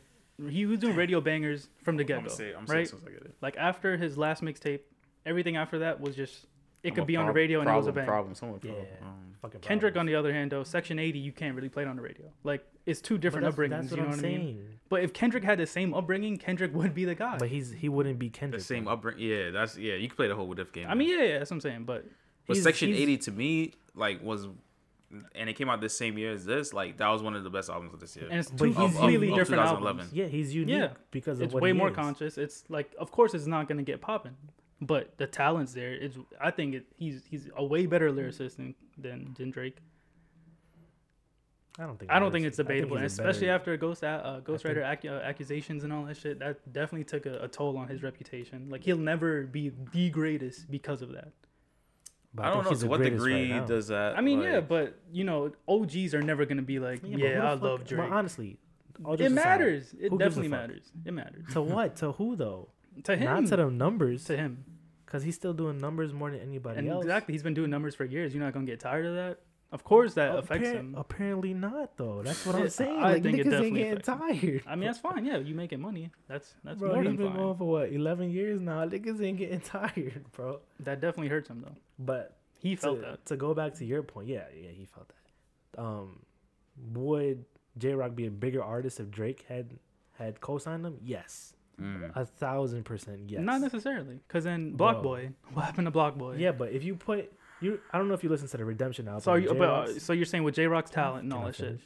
He was doing radio bangers from the I'm get gonna go, say I'm gonna say it right? as soon as I get it. Like after his last mixtape, everything after that was just it I'm could a be on the prob- radio and it was a problem, bang. Problem, someone Yeah. Um, Fucking Kendrick, on the other hand, though, Section 80, you can't really play it on the radio. Like it's two different that's, upbringings. That's what you know I'm what I mean? saying. But if Kendrick had the same upbringing, Kendrick would be the guy. But he's he wouldn't be Kendrick. the same though. upbringing. Yeah, that's yeah. You can play the whole What If game. I mean, yeah, yeah, that's what I'm saying. But but he's- Section he's- 80 to me like was, and it came out this same year as this. Like that was one of the best albums of this year. and it's But two he's- of- completely of different 2011. albums. Yeah, he's unique Yeah. because of It's what way he more is. conscious. It's like, of course, it's not gonna get popping, but the talent's there. It's I think it, he's he's a way better lyricist than than, than Drake. I don't think. I don't think it's I think debatable, and he's a especially better- after Ghost uh, Ghost think- Rider accu- uh, accusations and all that shit. That definitely took a, a toll on his reputation. Like he'll never be the greatest because of that. But I don't know to what greatest right degree does that. I mean, yeah, but you know, OGs are never gonna be like, Yeah, yeah, but who the I fuck- love Drake. Well, honestly, it jokes aside, matters. It who gives a definitely matters. It matters To what? To who though? to him. Not to the numbers, to him. because he's still doing numbers more than anybody And else. exactly, he's been doing numbers for years. You're not gonna get tired of that. Of course, that affects Appar- him. Apparently not though. That's what I'm saying. I like think it niggas ain't definitely getting tired. I mean, that's fine. Yeah, you making money. That's that's bro, more he's than been fine. going for what, 11 years now. Niggas ain't getting tired, bro. That definitely hurts him though. But He to, felt that. to go back to your point, yeah, yeah, he felt that. Um, would Jay Rock be a bigger artist if Drake had had co-signed him? Yes, Mm. a thousand percent yes. Not necessarily, because then Block Bro. Boy. What happened to BlocBoy? Yeah, but if you put you, I don't know if you listen to the Redemption album. So, are you, but, uh, so you're saying with Jay Rock's talent and all that shit.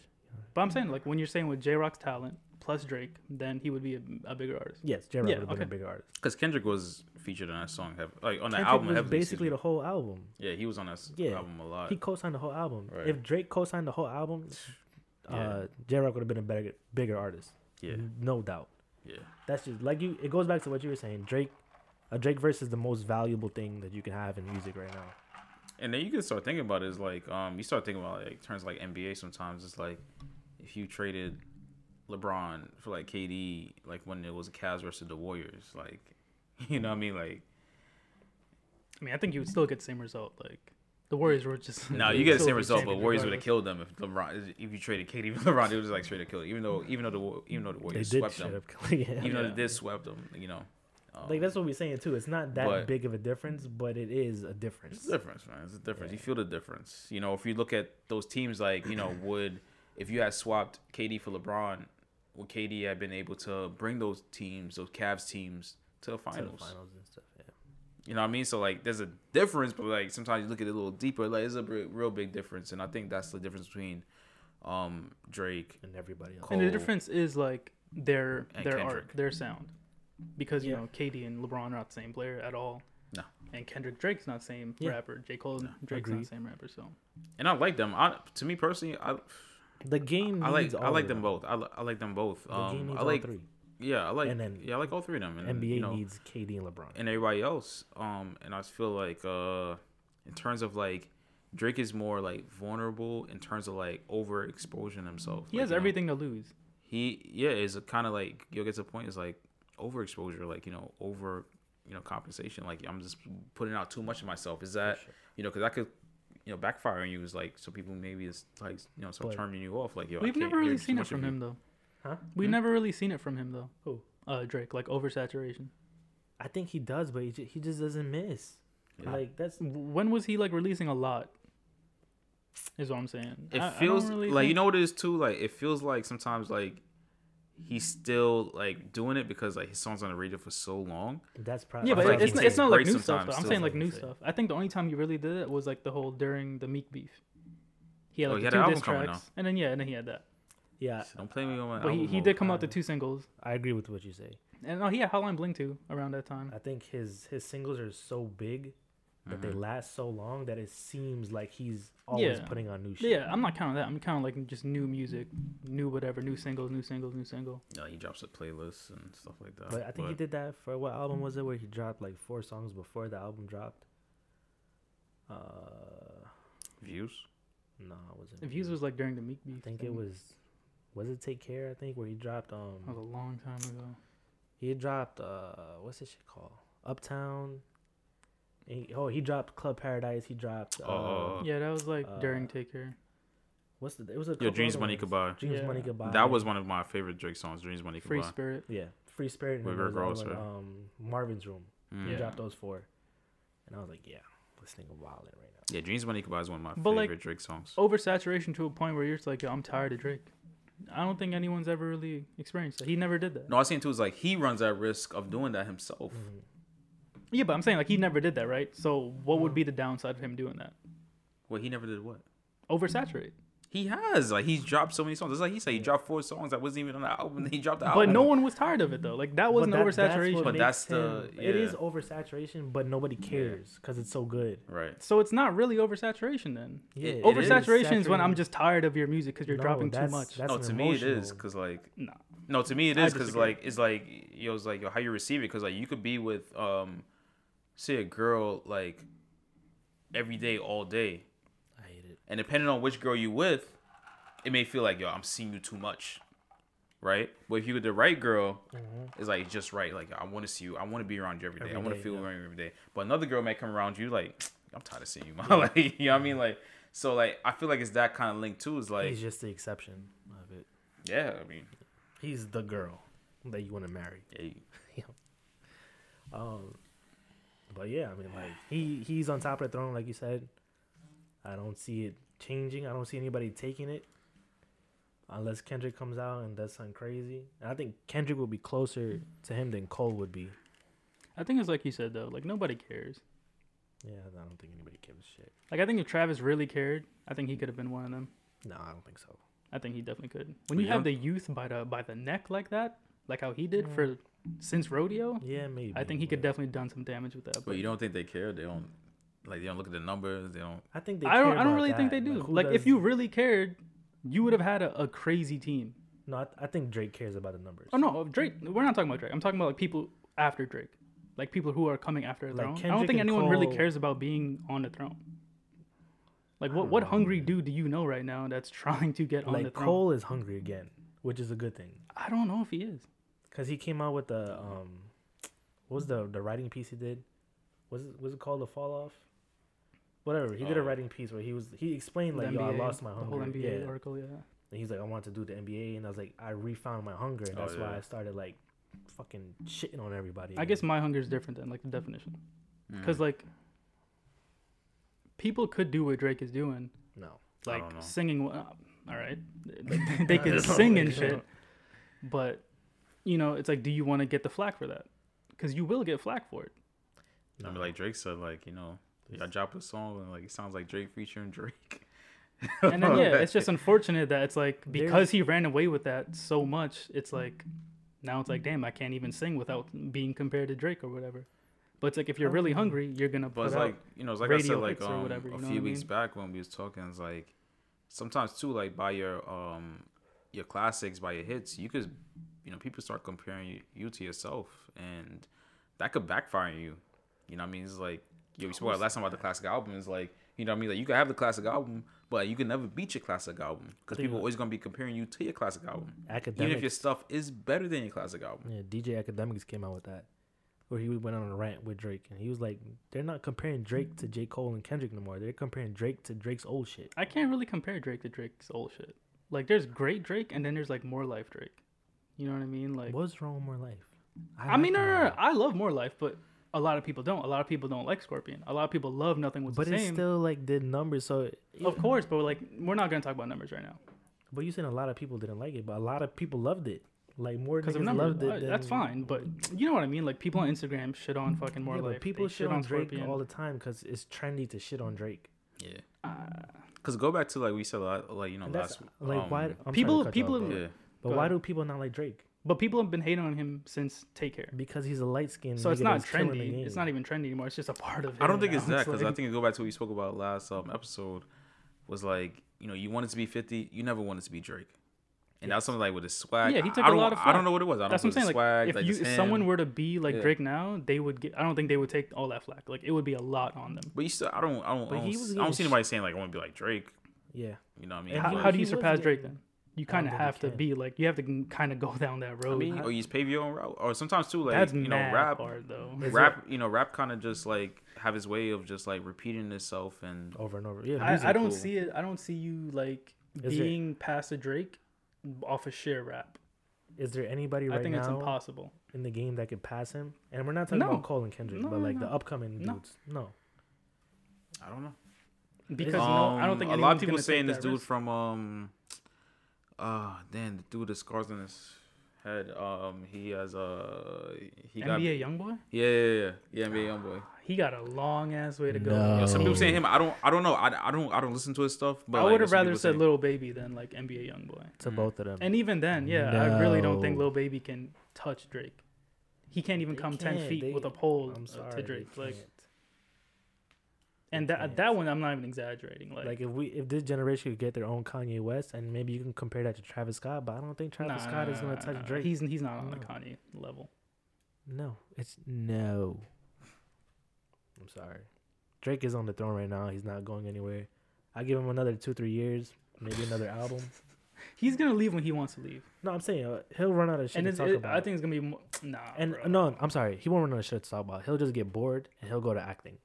But I'm saying like when you're saying with Jay Rock's talent plus Drake, then he would be a, a bigger artist. Yes, Jay Rock Yeah, would have been okay. a bigger artist. Because Kendrick was featured on that song, hev- like on that Kendrick album. was heavily, basically the excuse whole album. me. yeah, he was on that s- Yeah. album a lot. He co-signed the whole album. Right. If Drake co-signed the whole album, Yeah. uh, Jay Rock would have been a better, bigger artist. yeah, no doubt. yeah, That's just like you. It goes back to what you were saying. Drake, a Drake verse is the most valuable thing that you can have in music right now. And then you can start thinking about it is like, um, you start thinking about like terms like NBA. Sometimes it's like if you traded LeBron for like KD, like when it was the Cavs versus the Warriors, like you know what I mean, like. I mean, I think you would still get the same result. Like the Warriors were just No, you get the same result, but Warriors would have killed them if LeBron, if you traded KD for LeBron, it was just like straight up kill it. Even though, even though the Wa- even though the Warriors did swept them, yeah. even though they did swept them, you know, um, Like that's what we're saying too. It's not that But- big of a difference, but it is a difference. It's a difference, man. It's a difference. You feel the difference. You know, if you look at those teams, like you know, would if you had swapped KD for LeBron, would KD have been able to bring those teams, those Cavs teams, to the To the finals? finals and stuff. Yeah. You know what I mean? So like, there's a difference, but like sometimes you look at it a little deeper. Like, it's a real big difference, and I think that's the difference between um Drake. And everybody else. And the difference is like their their Kendrick. art, their sound, because you Yeah. know KD and LeBron are not the same player at all. No. And Kendrick Drake's not the same Yeah. rapper. J Cole and Drake's not the same rapper. So And I like them. I, to me personally, I The game. I like needs I like of them both. I, li- I like them both. The game Um, needs I all like three. yeah, I like And then yeah, I like all three of them. And, NBA you know, needs KD and LeBron. and everybody else. Um, and I feel like uh, in terms of like Drake is more like vulnerable in terms of like overexposing himself. he Like, has you know, everything to lose. He yeah is kind of like you'll get to the point is like overexposure, like you know over you know compensation. Like I'm just putting out too much of myself. Is that sure. you know because I could. You know, backfire on you is like so people maybe it's like you know start But- turning you off. Like yo, We've never really seen it from you. him though. Huh? We've Hmm? never really seen it from him though. Who? Uh, Drake, like oversaturation. I think he does, but he just, he just doesn't miss. Yeah. Like that's When was he like releasing a lot? Is what I'm saying. It I- I feels really like you know what it is too. Like it feels like sometimes like he's still like doing it because like his songs on the radio for so long. that's probably. Yeah, but like it's, not, it's not like new stuff. sometimes I'm saying like Like new you stuff. I think the only time he really did it was like the whole during the Meek beef. He had Oh, like he the had two an album diss coming tracks, and then yeah, and then he had that. yeah, Don't play me on my. But he, album he mode. did come out the two singles, I agree with what you say. and oh, he had Hotline Bling too around that time. I think his his singles are so big that they Mhm. last so long that it seems like he's always Yeah. putting on new shit. Yeah, I'm not counting that. I'm counting like just new music, new whatever, new singles, new singles, new single. Yeah, he drops a playlist and stuff like that. But I think he did that for what album was it where he dropped like four songs before the album dropped? Uh, views. no, it wasn't. Views was like during the Meek beef. I think thing. it was. Was it Take Care? I think where he dropped That was a um long time ago. he had dropped uh what's this shit called Uptown. He, oh, he dropped Club Paradise. He dropped. Uh, Oh. Yeah, that was like during uh, Take Care. What's the? It was a. Yo, couple Dreams Money ones. Goodbye. Dreams Yeah. Money Can Buy. That was one of my favorite Drake songs. Dreams Money Free Goodbye. Spirit. Yeah, Free Spirit. And With then Rick Ross, another right? one, um, Marvin's Room. Mm. He Yeah. dropped those four, and I was like, yeah, this nigga wilding right now. Yeah, Dreams Money Can Buy is one of my But, like, favorite Drake songs. Oversaturation to a point where you're just like, Yo, I'm tired of Drake. I don't think anyone's ever really experienced that. He never did that. No, I was saying too is like he runs that risk of doing that himself. Mhm. Yeah, but I'm saying like he never did that, right? So what would be the downside of him doing that? Well, he never did what? Oversaturate. He has like he's dropped so many songs. It's like he said he dropped four songs that wasn't even on the album. He dropped the album. But no one was tired of it though. Like that wasn't But that- that's what oversaturation. But makes that's the- him- It is yeah. oversaturation, but nobody cares because it's so good. right. so it's not really oversaturation then. Yeah, It- it it is Oversaturation is when I'm just tired of your music because you're No, dropping too that's- much. that's no, an to me it is emotional- because like No. no, to me it I is because disagree. like it's like yo, it's like yo, how you receive it because like you could be with um, say a girl like every day all day, I hate it. and depending on which girl you with, it may feel like yo, I'm seeing you too much, right? But if you with the right girl, it's like just right. Like I want to see you, I want to be around you every day, Every I want to feel yeah. around you every day. But another girl may come around you like I'm tired of seeing you, man. like you know what I mean? Like so like I feel like it's that kind of link too. Is like He's just the exception of it. yeah, I mean He's the girl that you want to marry. yeah, you- Um, but yeah, I mean, like he he's on top of the throne, like you said. I don't see it changing. I don't see anybody taking it, unless Kendrick comes out and does something crazy. And I think Kendrick will be closer to him than Cole would be. I think it's like you said though. Like nobody cares. Yeah, I don't think anybody gives a shit. Like I think if Travis really cared, I think he could have been one of them. No, I don't think so. I think he definitely could. When But you you have the youth by the by the neck like that, like how he did mm. for since rodeo, Yeah, maybe. I think he could definitely done some damage with that. But you don't think they care? They don't like they don't look at the numbers. They don't. I think they. I don't. I don't about really think they do. who Like, if you really cared, you would have had a, a crazy team. No, I, I think Drake cares about the numbers. Oh no, oh, Drake. We're not talking about Drake. I'm talking about like people after Drake, like people who are coming after the Like throne. I don't think and anyone really cares about being on the throne. Like what what know, hungry man. dude do you know right now that's trying to get on the throne? Cole is hungry again, which is a good thing. I don't know if he is. Cause he came out with the um, what was the the writing piece he did? Was it was it called the fall off? Whatever. He did a Oh. writing piece where he was he explained The like, yo, I lost my hunger. whole NBA yeah. article. Yeah. And he's like, I wanted to do the NBA, and I was like, I refound my hunger, and Oh, that's why. I started like fucking shitting on everybody. I guess my hunger is different than like the definition, Mm. because like people could do what Drake is doing, no. Like singing. Uh, all right, Like, they could sing and shit, but you know, it's like, do you want to get the flack for that? Because you will get flack for it. I mean, like Drake said, like you know, I drop a song and like it sounds like Drake featuring Drake. And then yeah, it's just unfortunate that it's like There's- because he ran away with that so much, it's like now it's like damn, I can't even sing without being compared to Drake or whatever. But it's like if you're really Um, hungry, you're gonna But put it's out. like you know, it's like I said, like um, whatever, a few what I weeks mean? back when we was talking, it's like sometimes too, like by your um your classics, by your hits, you could you know people start comparing you, you to yourself, and that could backfire on you. You know what I mean? It's like yo, we spoke about last time about the classic album. Is like you know what I mean? Like you can have the classic album, but you can never beat your classic album because people are always gonna be comparing you to your classic album, even if your stuff is better than your classic album. yeah, DJ Akademiks came out with that, where he went on a rant with Drake, and he was like, they're not comparing Drake to J Cole and Kendrick no more. They're comparing Drake to Drake's old shit. I can't really compare Drake to Drake's old shit. Like there's great Drake and then there's like more life Drake. You know what I mean? Like What's wrong with more life? I, mean, no, no, no, I love more life, but a lot of people don't. A lot of people don't like Scorpion. A lot of people love nothing was But the it same. still like did numbers. So of course, but like we're not gonna talk about numbers right now But you said a lot of people didn't like it, but a lot of people loved it. Like more because niggas of numbers. loved it. Uh, than, That's fine, but you know what I mean. Like people on Instagram shit on fucking more yeah, but life. people They shit on Drake Scorpion. all the time because it's trendy to shit on Drake. Yeah, Uh, because go back to like we said, like like, you know, And that's last like um, why I'm people- people off, yeah. But Go why ahead. do people not like Drake? but people have been hating on him since Take Care. Because he's a light skinned. So it's not trendy. It's not even trendy anymore. It's just a part of it. I don't think now. it's that because I think it go back to what we spoke about last um, episode was like you know you wanted to be fifty, you never wanted to be Drake, and that's something like with his swag. Yeah, he took I a lot of I don't know what it was. I don't That's know what I'm saying. his Like, if like you, if someone were to be like Yeah. Drake now, they would get. I don't think they would take all that flack. Like it would be a lot on them. but you still, I don't, I don't, But I don't, he was I don't getting see sh- anybody saying like I want to be like Drake. Yeah. You know what I mean? How, he- how do he you surpass Drake then? You kind of have to be like you have to kind of go down that I road. mean, or use pave your own route, or sometimes too like That's you know rap, hard though. Is rap, you know rap kind of just like have his way of just like repeating itself and Over and over. Yeah. I. I don't cool. see it. I don't see you like Is there- being past a Drake off of sheer rap. Is there anybody right I think now it's impossible. in the game that could pass him? And we're not talking No. about Cole and Kendrick, No, but no, like the upcoming No. dudes. No. I don't know. Because um, no, I don't think a lot of people saying this that dude risk. from um, uh, damn, the dude with the scars on his Head. Um, he has a he got NBA YoungBoy. yeah yeah yeah, yeah NBA young boy. He got a long ass way to go. No. Yo, some people saying him. I don't I don't know. I, I don't I don't listen to his stuff. But I like, would have rather said say- Lil Baby than like NBA YoungBoy. To Mm. both of them. And even then, yeah, I really don't think Lil Baby can touch Drake. He can't even They come ten can't. feet They- with a pole I'm uh, sorry. to Drake. Like, can't. And that that one, I'm not even exaggerating. Like, Like if we if this generation could get their own Kanye West, and maybe you can compare that to Travis Scott, but I don't think Travis nah, Scott is gonna nah, touch nah. Drake. He's he's not on the Kanye level. no, it's no. I'm sorry. Drake is on the throne right now. He's not going anywhere. I give him another two three years, maybe another album. He's gonna leave when he wants to leave, No, I'm saying uh, he'll run out of shit and to talk it, about. I think it's gonna be more, nah. and bro. no, I'm sorry. He won't run out of shit to talk about. He'll just get bored and he'll go to acting.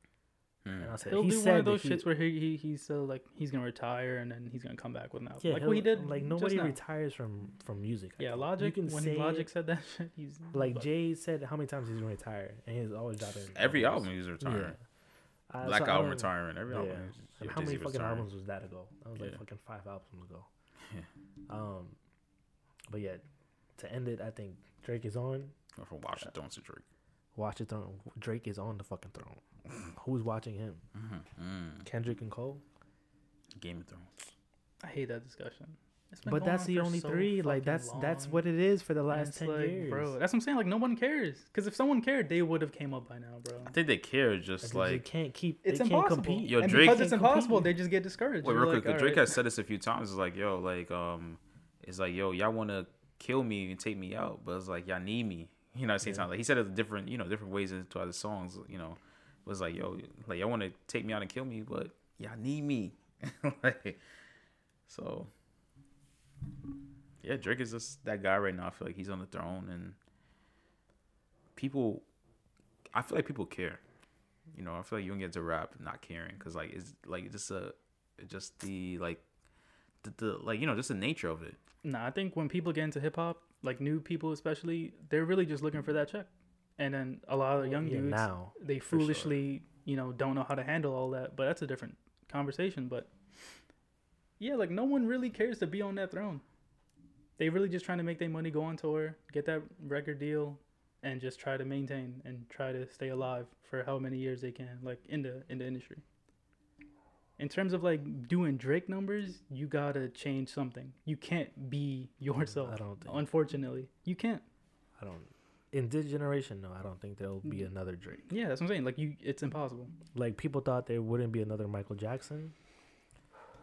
Hmm. And I said He'll he do one of those he- shits where he, he he's still like he's gonna retire and then he's gonna come back with an album. Yeah, like what he did. Like nobody now. retires from from music. I Yeah, think. Logic. You can when say Logic said that shit, he's like but- Jay said, how many times he's gonna retire, and he's always dropping Every albums. album he's retiring. Yeah. Uh, Black so album don't- retiring. Every yeah. album. is- And yeah, how many fucking retiring. albums was that ago? That was like Yeah. fucking five albums ago. Yeah. Um, but yeah, to end it, I think Drake is on. Or From Washington to Drake. Watch the throne. Drake is on the fucking throne. Who's watching him? Mm. Kendrick and Cole. Game of Thrones. I hate that discussion. But that's the only so three. Like fucking that's that's what it is for the last ten like, years, bro. That's what I'm saying. Like no one cares. Because if someone cared, they would have came up by now, bro. I think they care just Like, they can't keep. It's they can't impossible. compete. Yo, and Drake because it's impossible, compete. they just get discouraged. Wait, You're real like, quick, 'cause all Drake right. has said this a few times. It's like, yo, like, um, it's like, yo, y'all want to kill me and take me out, but it's like y'all need me. You know, at the same Yeah. time, like he said it different, you know, different ways into other songs. You know, it was like, yo, like y'all want to take me out and kill me, but y'all need me. like, so, yeah, Drake is just that guy right now. I feel like he's on the throne, and people, I feel like people care. You know, I feel like you don't get to rap not caring because like it's like just a just the like the, the like you know just the nature of it. Nah, I think when people get into hip hop, like new people especially, they're really just looking for that check. And then a lot of Well, young yeah, dudes, now. they for sure. foolishly, you know, don't know how to handle all that. But that's a different conversation. But yeah, like no one really cares to be on that throne. They really just trying to make their money, go on tour, get that record deal, and just try to maintain and try to stay alive for how many years they can, like in the in the industry. In terms of like doing Drake numbers, you gotta change something. You can't be yourself. I don't think. Unfortunately, you can't. I don't. In this generation, no, I don't think there'll be Mm. another Drake. Yeah, that's what I'm saying. Like you, it's impossible. Like people thought there wouldn't be another Michael Jackson,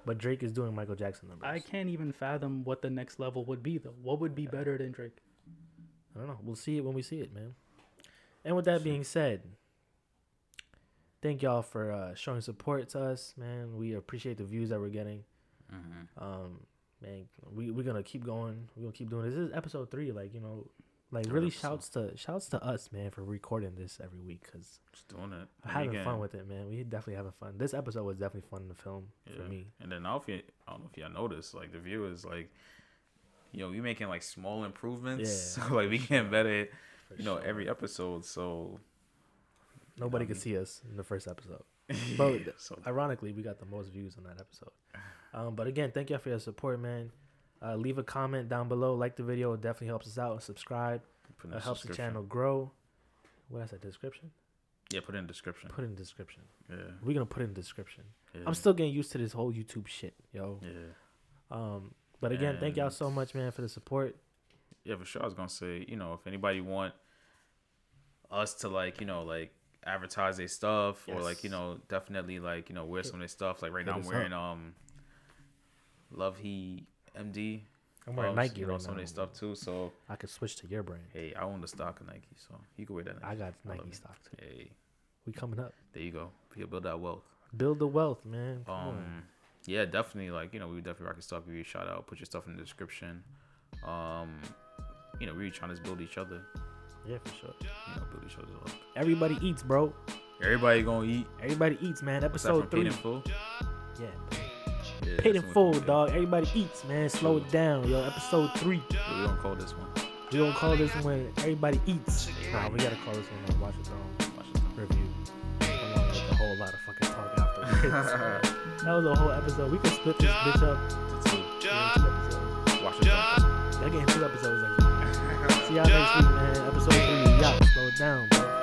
but Drake is doing Michael Jackson numbers. I can't even fathom what the next level would be though. What would be better than Drake? I don't know. We'll see it when we see it, man. And with that being said, thank y'all for uh, showing support to us, man. We appreciate the views that we're getting. Mm-hmm. Um, man, we we're gonna keep going. We're gonna keep doing this. This is episode three. Like you know, like really episode. shouts to shouts to us, man, for recording this every week because Just doing it. I'm having Again, fun with it, man. We definitely having fun. This episode was definitely fun to film for yeah. me. And then now if you, I don't know if y'all noticed, like the viewers, like, you know, we making like small improvements. Yeah. So like we getting better, For you know, sure. every episode. So nobody I could see us in the first episode. But so ironically, we got the most views on that episode. Um, but again, thank y'all for your support, man. Uh, leave a comment down below, like the video, it definitely helps us out. Subscribe, put it helps the channel grow. What I said, description? Yeah, put it in description. Put it in description. Yeah, We're gonna put it in description. yeah. I'm still getting used to this whole YouTube shit, yo. Yeah, Um, but again, thank y'all so much, man, for the support. yeah, for sure. I was gonna say, you know, if anybody want us to like, you know, like advertise their stuff or like, you know, definitely like, you know, wear some of their stuff. Like right Hit now, I'm wearing um, Love He MD. I'm wearing um, Nike you know, right some of now. their stuff too. So I could switch to your brand. hey, I own the stock of Nike, so you can wear that. I got Nike stock too. Hey, We coming up. there you go. You'll build that wealth. Build the wealth, man. Come on. Um, yeah, definitely. Like you know, we definitely rock your stuff. Give you a shout out. Put your stuff in the description. Um, you know, we really trying to build each other. Yeah, for sure. You know, build each other up. Everybody eats, bro. Everybody gonna eat. Everybody eats, man. Episode three. Paid in Full? Yeah, Yeah, paid in full, dog. Everybody eats, man. Slow it down, yo. Episode three. Yeah, we don't call this one. We don't call this one everybody eats. Nah, we gotta call this one Watch It Throne Watch it. review. Along with a whole lot of fucking talk afterwards. that was a whole episode. We could split this bitch up a two. episodes. Watch it. I get in two episodes actually. See y'all next week, man. Episode three. Yeah, slow it down, bro.